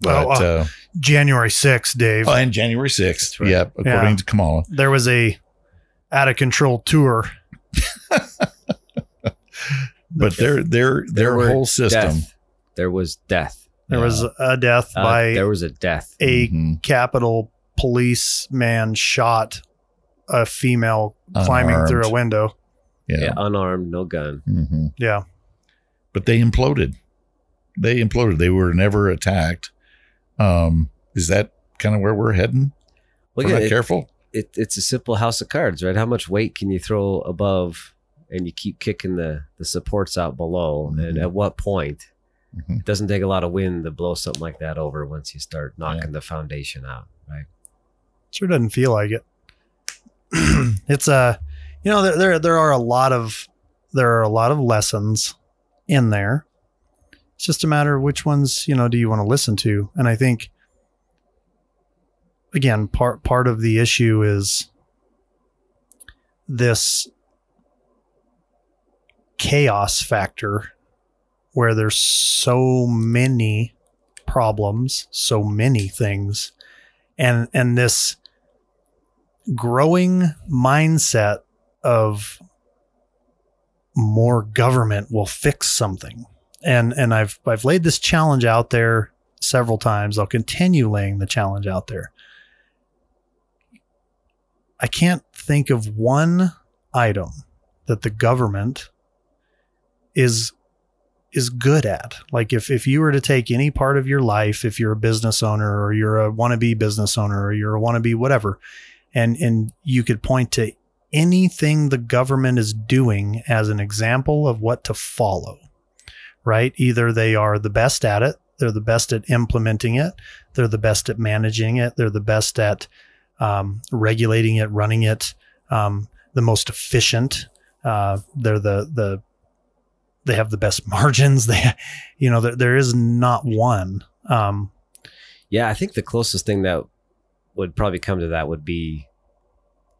But, Oh, uh, uh, January 6th, Dave. oh, and January 6th. That's right. Yeah, according Yeah. to Kamala. there was a out of control tour. But their their their were whole system. Death. There was death. There was a death Uh, by there was a death. a Mhm. Capitol policeman shot a female climbing through a window. Yeah. Yeah, unarmed, no gun. hmm Yeah. But they imploded. They imploded. They were never attacked. Um, is that kind of where we're heading? Look we're at not it, careful. it. It's a simple house of cards, right? How much weight can you throw above, and you keep kicking the the supports out below? And Mhm. at what point? Mhm. It doesn't take a lot of wind to blow something like that over once you start knocking the foundation out, right? Sure doesn't feel like it. it's a, you know, there, there there are a lot of there are a lot of lessons in there. It's just a matter of which ones you know do you want to listen to, and I think again part part of the issue is this chaos factor where there's so many problems, so many things, and and this growing mindset of more government will fix something. And and I've I've laid this challenge out there several times. I'll continue laying the challenge out there. I can't think of one item that the government is is good at. Like if if you were to take any part of your life, if you're a business owner or you're a wannabe business owner or you're a wannabe whatever, and and you could point to anything the government is doing as an example of what to follow. Right? Either they are the best at it, they're the best at implementing it, they're the best at managing it, they're the best at um, regulating it, running it, um, the most efficient. Uh, they're the the they have the best margins. They, you know, there, there is not one. Um, Yeah, I think the closest thing that would probably come to that would be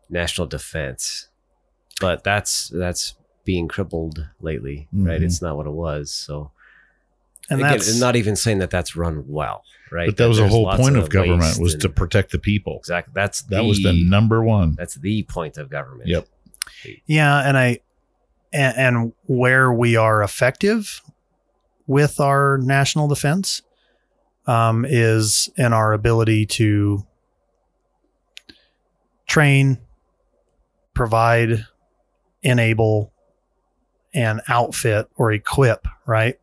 national defense, but that's that's being crippled lately, right? Mhm. It's not what it was. So and again, that's not even saying that that's run well, right? But that was the whole point of government was and- to protect the people. exactly that's That was the number one. that's the point of government. Yep. yeah, and I and, and where we are effective with our national defense um, is in our ability to train, provide, enable, and outfit or equip. Right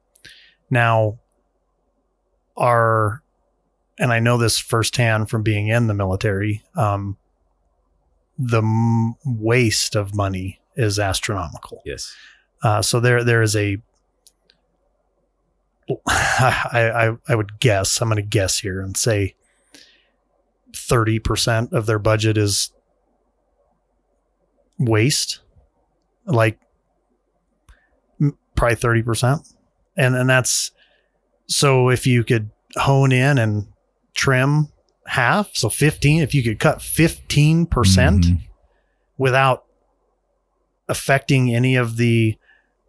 now, our and I know this firsthand from being in the military. Um, the m- waste of money is astronomical. Yes. Uh, so there there is a I, I, I would guess, I'm going to guess here and say 30% of their budget is waste, like probably 30%. And, and that's so if you could hone in and trim half, so 15, if you could cut 15% Mhm. without affecting any of the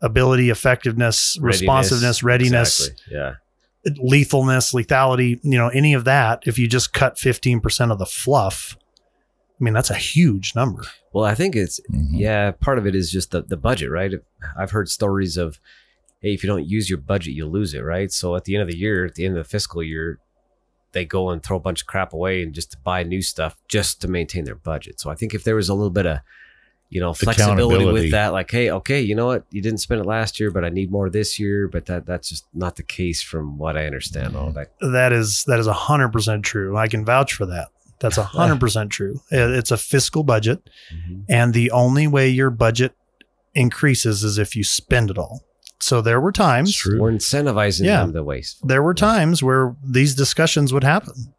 ability, effectiveness, responsiveness, readiness, Exactly. Yeah. lethalness, lethality, you know, any of that, if you just cut 15% of the fluff, I mean, that's a huge number. Well, I think it's Mhm. yeah. Part of it is just the the budget, right? I've heard stories of, hey, if you don't use your budget, you lose it, right? So at the end of the year, at the end of the fiscal year, they go and throw a bunch of crap away and just to buy new stuff just to maintain their budget. So I think if there was a little bit of you know flexibility with that, like, hey, okay, you know what, you didn't spend it last year, but I need more this year. But that that's just not the case from what I understand. All that That is that is a hundred percent true. I can vouch for that. That's a hundred percent true. It's a fiscal budget, mm-hmm. and the only way your budget increases is if you spend it all. So there were times we're incentivizing Yeah. them to waste. there were times where these discussions would happen.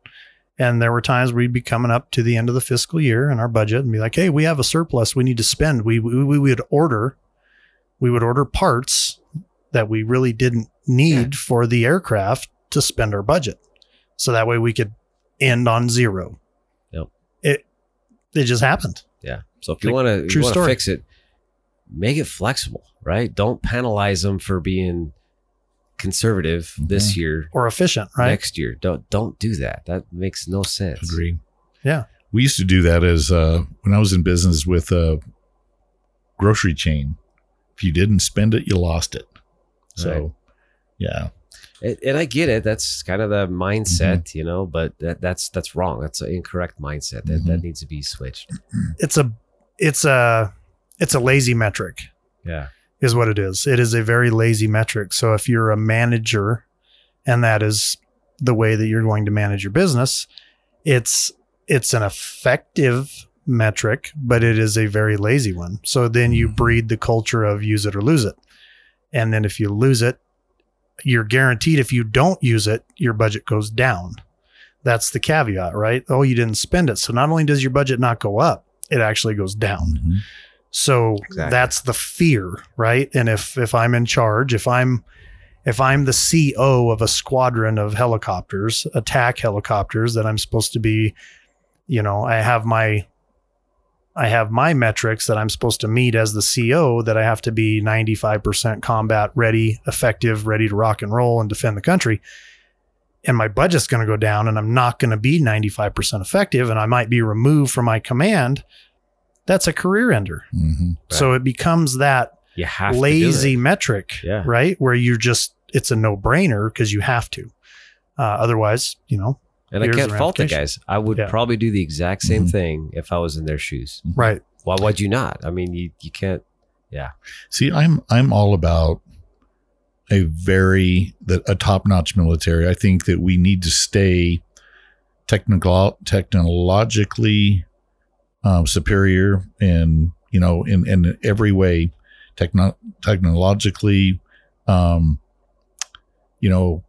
And there were times we'd be coming up to the end of the fiscal year and our budget and be like, hey, we have a surplus we need to spend. We, we, we would order, we would order parts that we really didn't need for the aircraft to spend our budget. So that way we could end on zero. Yep. It, it just happened. Yeah. So if you Like, want to you want to fix it, make it flexible, right? Don't penalize them for being conservative this year. Or efficient, right? Next year, don't don't do that. That makes no sense. Agreed. Yeah. We used to do that as uh, when I was in business with a grocery chain. If you didn't spend it, you lost it. So, Right. yeah. And, and I get it. That's kind of the mindset, Mm-hmm. you know. But that, that's that's wrong. That's an incorrect mindset. That Mm-hmm. that needs to be switched. It's a, it's a, it's a lazy metric. Yeah. Is what it is. It is a very lazy metric. So if you're a manager and that is the way that you're going to manage your business, it's it's an effective metric, but it is a very lazy one. So then you Mhm. breed the culture of use it or lose it. And then if you lose it, you're guaranteed if you don't use it, your budget goes down. That's the caveat, right? Oh, you didn't spend it. So not only does your budget not go up, it actually goes down. Mhm. So Exactly. that's the fear, right? And if if I'm in charge, if I'm if I'm the CO of a squadron of helicopters, attack helicopters that I'm supposed to be, you know, I have my I have my metrics that I'm supposed to meet as the CO that I have to be 95% combat ready, effective, ready to rock and roll and defend the country. And my budget's going to go down and I'm not going to be 95% effective and I might be removed from my command. That's a career ender. Mhm. So it becomes that You have lazy metric, Yeah. right? Where you're just, it's a no brainer because you have to. Uh, otherwise, you know, and I can't fault the guys. I would Yeah. probably do the exact same Mhm. thing if I was in their shoes. right. Why would you not? I mean, you you can't. Yeah. See, I'm I'm all about a very the, a top notch military. I think that we need to stay technical technologically um, superior in you know in in every way, techno- technologically, um, you know,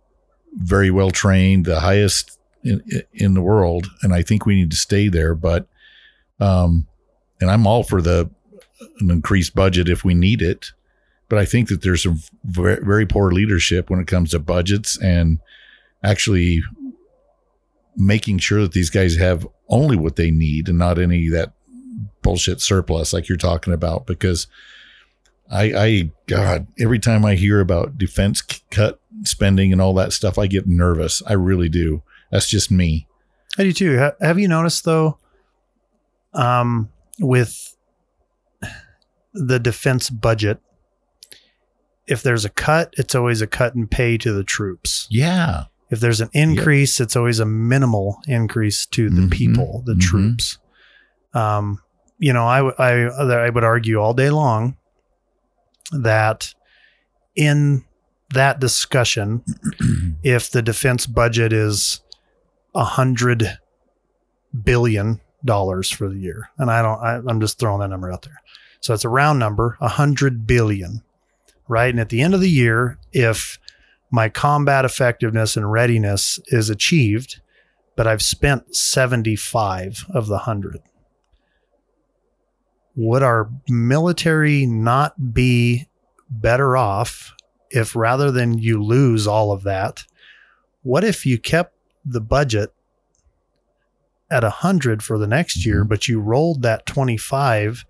very well trained, the highest in in the world, and I think we need to stay there. But um, and I'm all for the an increased budget if we need it. But I think that there's some very, very poor leadership when it comes to budgets and actually making sure that these guys have only what they need and not any of that bullshit surplus like you're talking about. Because I, I, God, every time I hear about defense cut spending and all that stuff, I get nervous. I really do. That's just me. I do too. Have you noticed though, um, with the defense budget, if there's a cut, it's always a cut in pay to the troops. Yeah. If there's an increase, it's always a minimal increase to the Mhm. people, the Mhm. troops. Um, you know, I, I, I would argue all day long that in that discussion, if the defense budget is a hundred billion dollars for the year, and I don't, I, I'm just throwing that number out there. So it's a round number, a hundred billion, right? And at the end of the year, if my combat effectiveness and readiness is achieved, but I've spent 75 of the 100. Would our military not be better off if rather than you lose all of that, what if you kept the budget at 100 for the next year, Mhm. but you rolled that 25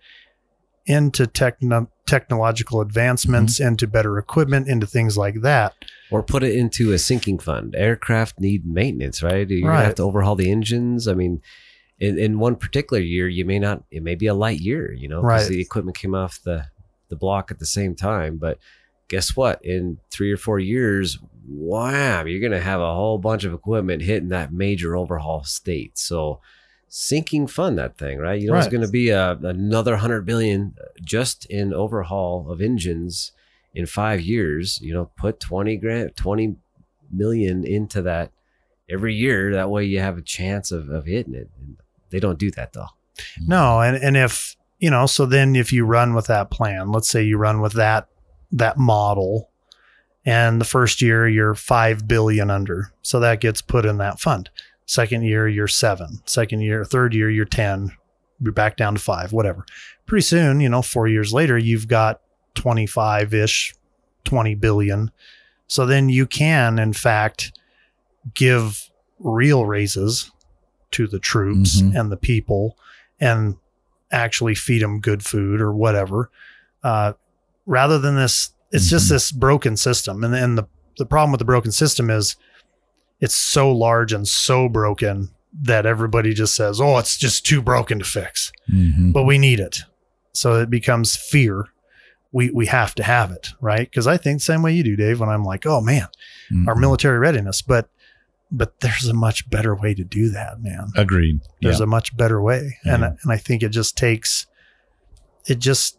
into techno- technological advancements, mm-hmm. into better equipment, into things like that? or put it into a sinking fund. Aircraft need maintenance, right? You're gonna Right. have to overhaul the engines. I mean, in, in one particular year, you may not. It may be a light year, you know, because Right. the equipment came off the the block at the same time. But guess what? In three or four years, wham, you're gonna have a whole bunch of equipment hitting that major overhaul state. So. Sinking fund that thing, right? You know, it's going to be a, another hundred billion uh, just in overhaul of engines in five years, you know, put 20 grand, 20 million into that every year. That way you have a chance of, of hitting it. And they don't do that though. Mm-hmm. No, and and if you know, so then if you run with that plan, let's say you run with that that model, and the first year you're five billion under, so that gets put in that fund. Second year you're seven. Second year, third year you're ten. You're back down to five, whatever. Pretty soon, you know, four years later, you've got twenty five ish, twenty billion. So then you can, in fact, give real raises to the troops Mhm. and the people and actually feed them good food or whatever. Uh, rather than this, it's just Mhm. this broken system. And, and the, the problem with the broken system is it's so large and so broken that everybody just says, oh, it's just too broken to fix, Mhm. but we need it. So it becomes fear. We, we have to have it, right? Because I think the same way you do, Dave, when I'm like, oh man, our Mhm. military readiness, but but there's a much better way to do that, man Agreed. there's yeah. a much better way and Yeah. and i think it just takes it just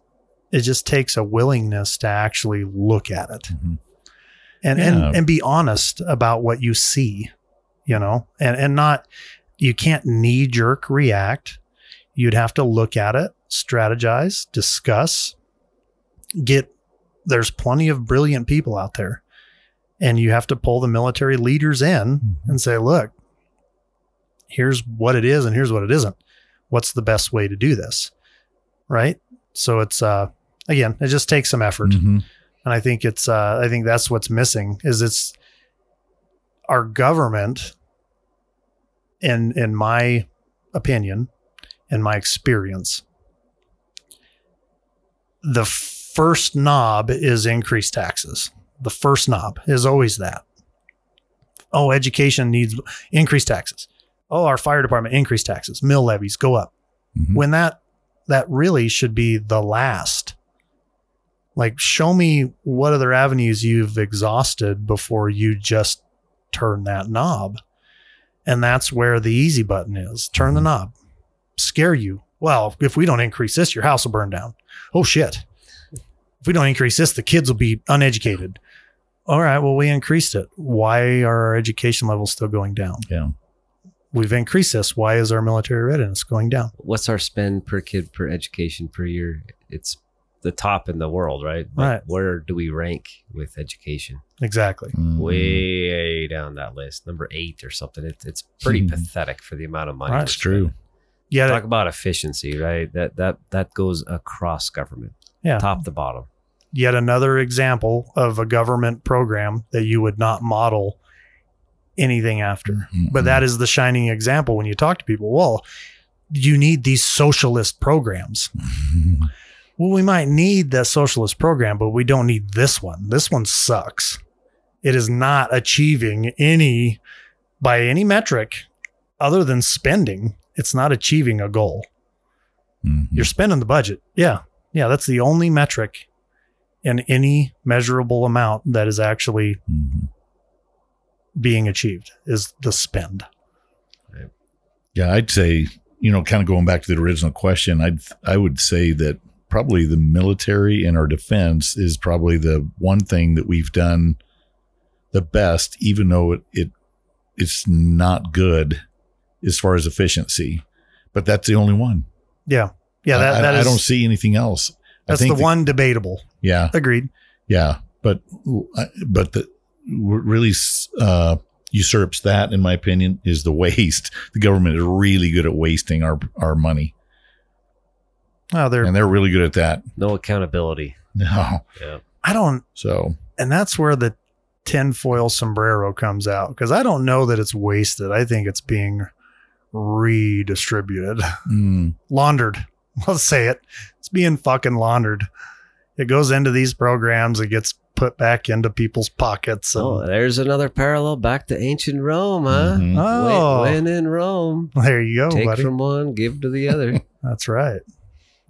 it just takes a willingness to actually look at it Mhm. And Yeah. and and be honest about what you see you know and and not you can't knee jerk react you'd have to look at it strategize discuss get there's plenty of brilliant people out there and you have to pull the military leaders in Mhm. and say look here's what it is and here's what it isn't what's the best way to do this right so it's uh again it just takes some effort Mhm. And i think it's uh i think that's what's missing is it's our government in in my opinion in my experience the first knob is increased taxes. The first knob is always that. Oh education needs increased taxes. Oh our fire department increased taxes. Mill levies go up. Mhm. when that that really should be the last like show me what other avenues you've exhausted before you just turn that knob. And that's where the easy button is. Turn the Mhm. knob. Scare you. Well if we don't increase this your house will burn down. Oh shit. If we don't increase this the kids will be uneducated. All right well we increased it. Why are our education levels still going down? Yeah. we've increased this. Why is our military readiness going down? What's our spend per kid per education per year? It's the top in the world, right? But Right. Where do we rank with education? exactly Mhm. Way down that list, number eight or something. It's it's pretty Hmm. pathetic for the amount of money. That's true. spending. yeah Talk about efficiency, right? That that that goes across government, yeah top to bottom. yet another example of a government program that you would not model anything after. But Mhm. that is the shining example when you talk to people. Well, you need these socialist programs. Well, we might need that socialist program, but we don't need this one. This one sucks. It is not achieving any, by any metric other than spending, it's not achieving a goal. Mhm. You're spending the budget. Yeah. Yeah. That's the only metric in any measurable amount that is actually Mhm. being achieved is the spend. Yeah, I'd say, you know, kind of going back to the original question, I'd I would say that probably the military and our defense is probably the one thing that we've done the best, even though it, it it's not good as far as efficiency. But that's the only one. Yeah. Yeah. That, I, that I, is, I don't see anything else. that's the think one debatable. yeah, Agreed. yeah. But but the really uh, usurps that, in my opinion, is the waste. The government is really good at wasting our our money, Oh, they're. and they're really good at that. No accountability. No, Yeah. I don't. so And that's where the tinfoil sombrero comes out because I don't know that it's wasted. I think it's being redistributed, mm, laundered. Let's say it. It's being fucking laundered. It goes into these programs. It gets put back into people's pockets. And, Oh, there's another parallel back to ancient Rome, huh? mhm. Oh, When, when in Rome, there you go, take buddy. from one, give to the other. That's right.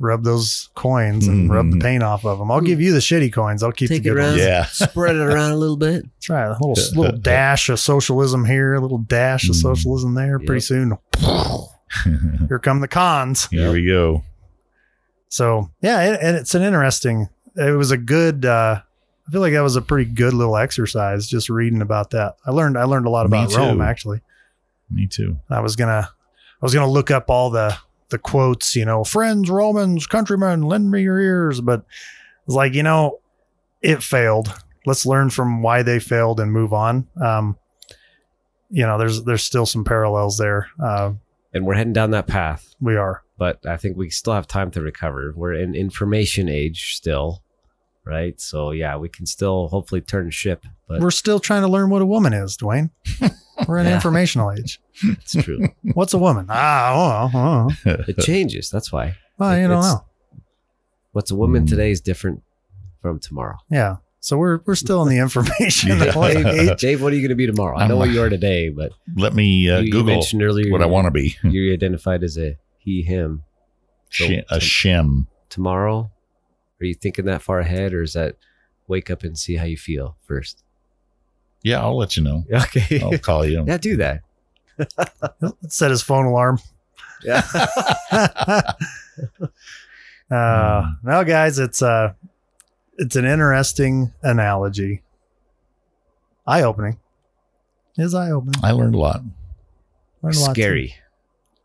Rub those coins and rub the Mhm. paint off of them. I'll give you the shitty coins. I'll keep Take the it good ones. yeah, Spread it around a little bit. That's right. A little little dash of socialism here, a little dash of Mm. socialism there. Pretty soon, here come the cons. here we go. So yeah, it, and it's an interesting. It was a good. uh I feel like that was a pretty good little exercise just reading about that. I learned. I learned a lot about Rome actually. Me too. I was gonna. I was gonna look up all the the quotes. You know, friends, Romans, countrymen, lend me your ears. But it's like you know, it failed. Let's learn from why they failed and move on. Um, you know, there's there's still some parallels there. Uh, And we're heading down that path. we are. but I think we still have time to recover. We're in information age still, right? So yeah, we can still hopefully turn ship, but We're still trying to learn what a woman is, Dwayne. We're in Yeah. informational age. it's true. What's a woman? Ah, oh, oh, oh. it changes. That's why. Well, you don't It's- know. What's a woman Mm. today is different from tomorrow. Yeah. So we're we're still in the information Yeah. age. Dave, Dave, what are you going to be tomorrow? I know I'm- what you are today, but Let me uh, you, you Google mentioned earlier what I want to be. You're identified as a he, him. So Sh- a t- shem. tomorrow, are you thinking that far ahead, or is that wake up and see how you feel first? Yeah, I'll let you know. Okay. I'll call you. yeah, do that. Set his phone alarm. Yeah. uh, no, guys, it's uh, it's an interesting analogy. Eye opening. Is eye opening. I learned a lot. scary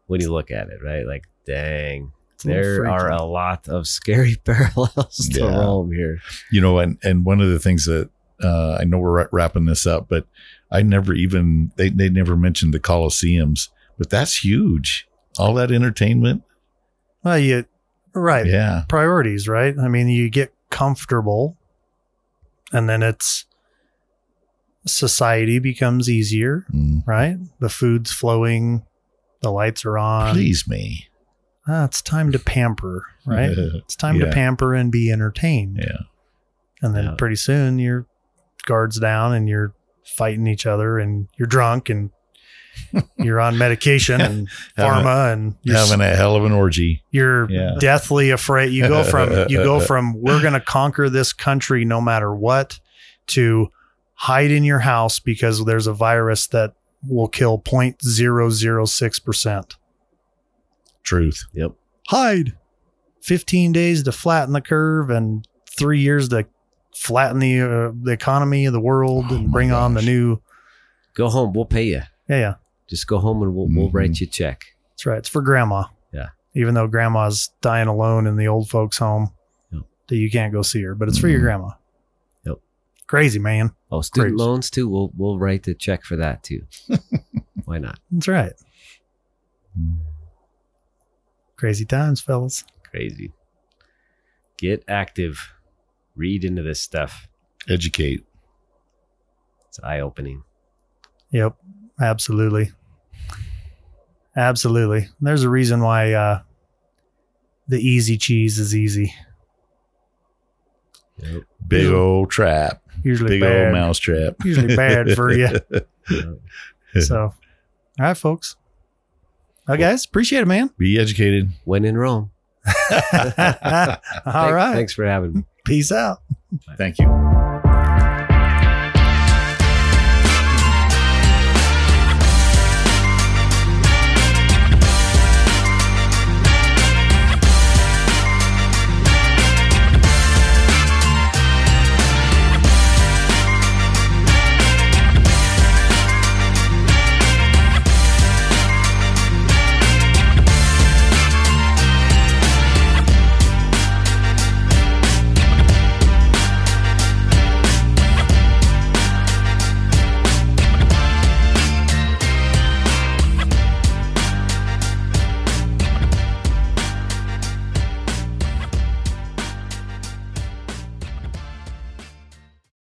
when you look at it, right? Like, dang, there freaky. are a lot of scary parallels to Yeah. Rome here. You know, and and one of the things that uh, I know we're wrapping this up, but I never even they they never mentioned the Colosseums, but that's huge. All that entertainment. Well, you right. Yeah. Priorities, right? I mean, you get comfortable, and then it's society becomes easier, Mm. right? The food's flowing, the lights are on. Please me. Ah, it's time to pamper, right? It's time to pamper and be entertained. Yeah. And then Yeah. pretty soon your guards down and you're fighting each other and you're drunk and you're on medication and Having- pharma and you're, Having a hell of an orgy. you're Yeah. deathly afraid. You go from you go from we're going to conquer this country no matter what to hide in your house because there's a virus that will kill 0.006%. Truth. Yep. hide 15 days to flatten the curve and three years to flatten the uh, the economy of the world Oh and my bring on the new Go home. We'll pay you. yeah yeah Just go home and we'll, we'll Mhm. write you a check. that's right it's for grandma Yeah. even though grandma's dying alone in the old folks home Yep. that you can't go see her but it's for your Mhm. grandma Yep. crazy man Oh, student Crazy. loans too. We'll we'll write the check for that too. Why not? that's right crazy times fellas Crazy. Get active. Read into this stuff. Educate. It's eye opening. yep absolutely absolutely there's a reason why uh the easy cheese is easy Yep. Big Yeah. old trap. usually Big bad old mouse trap. usually bad for you. So, all right, folks. Well, guys, appreciate it, man. Be educated. when in Rome. all Thank- right. Thanks for having me. Peace out. Thank you.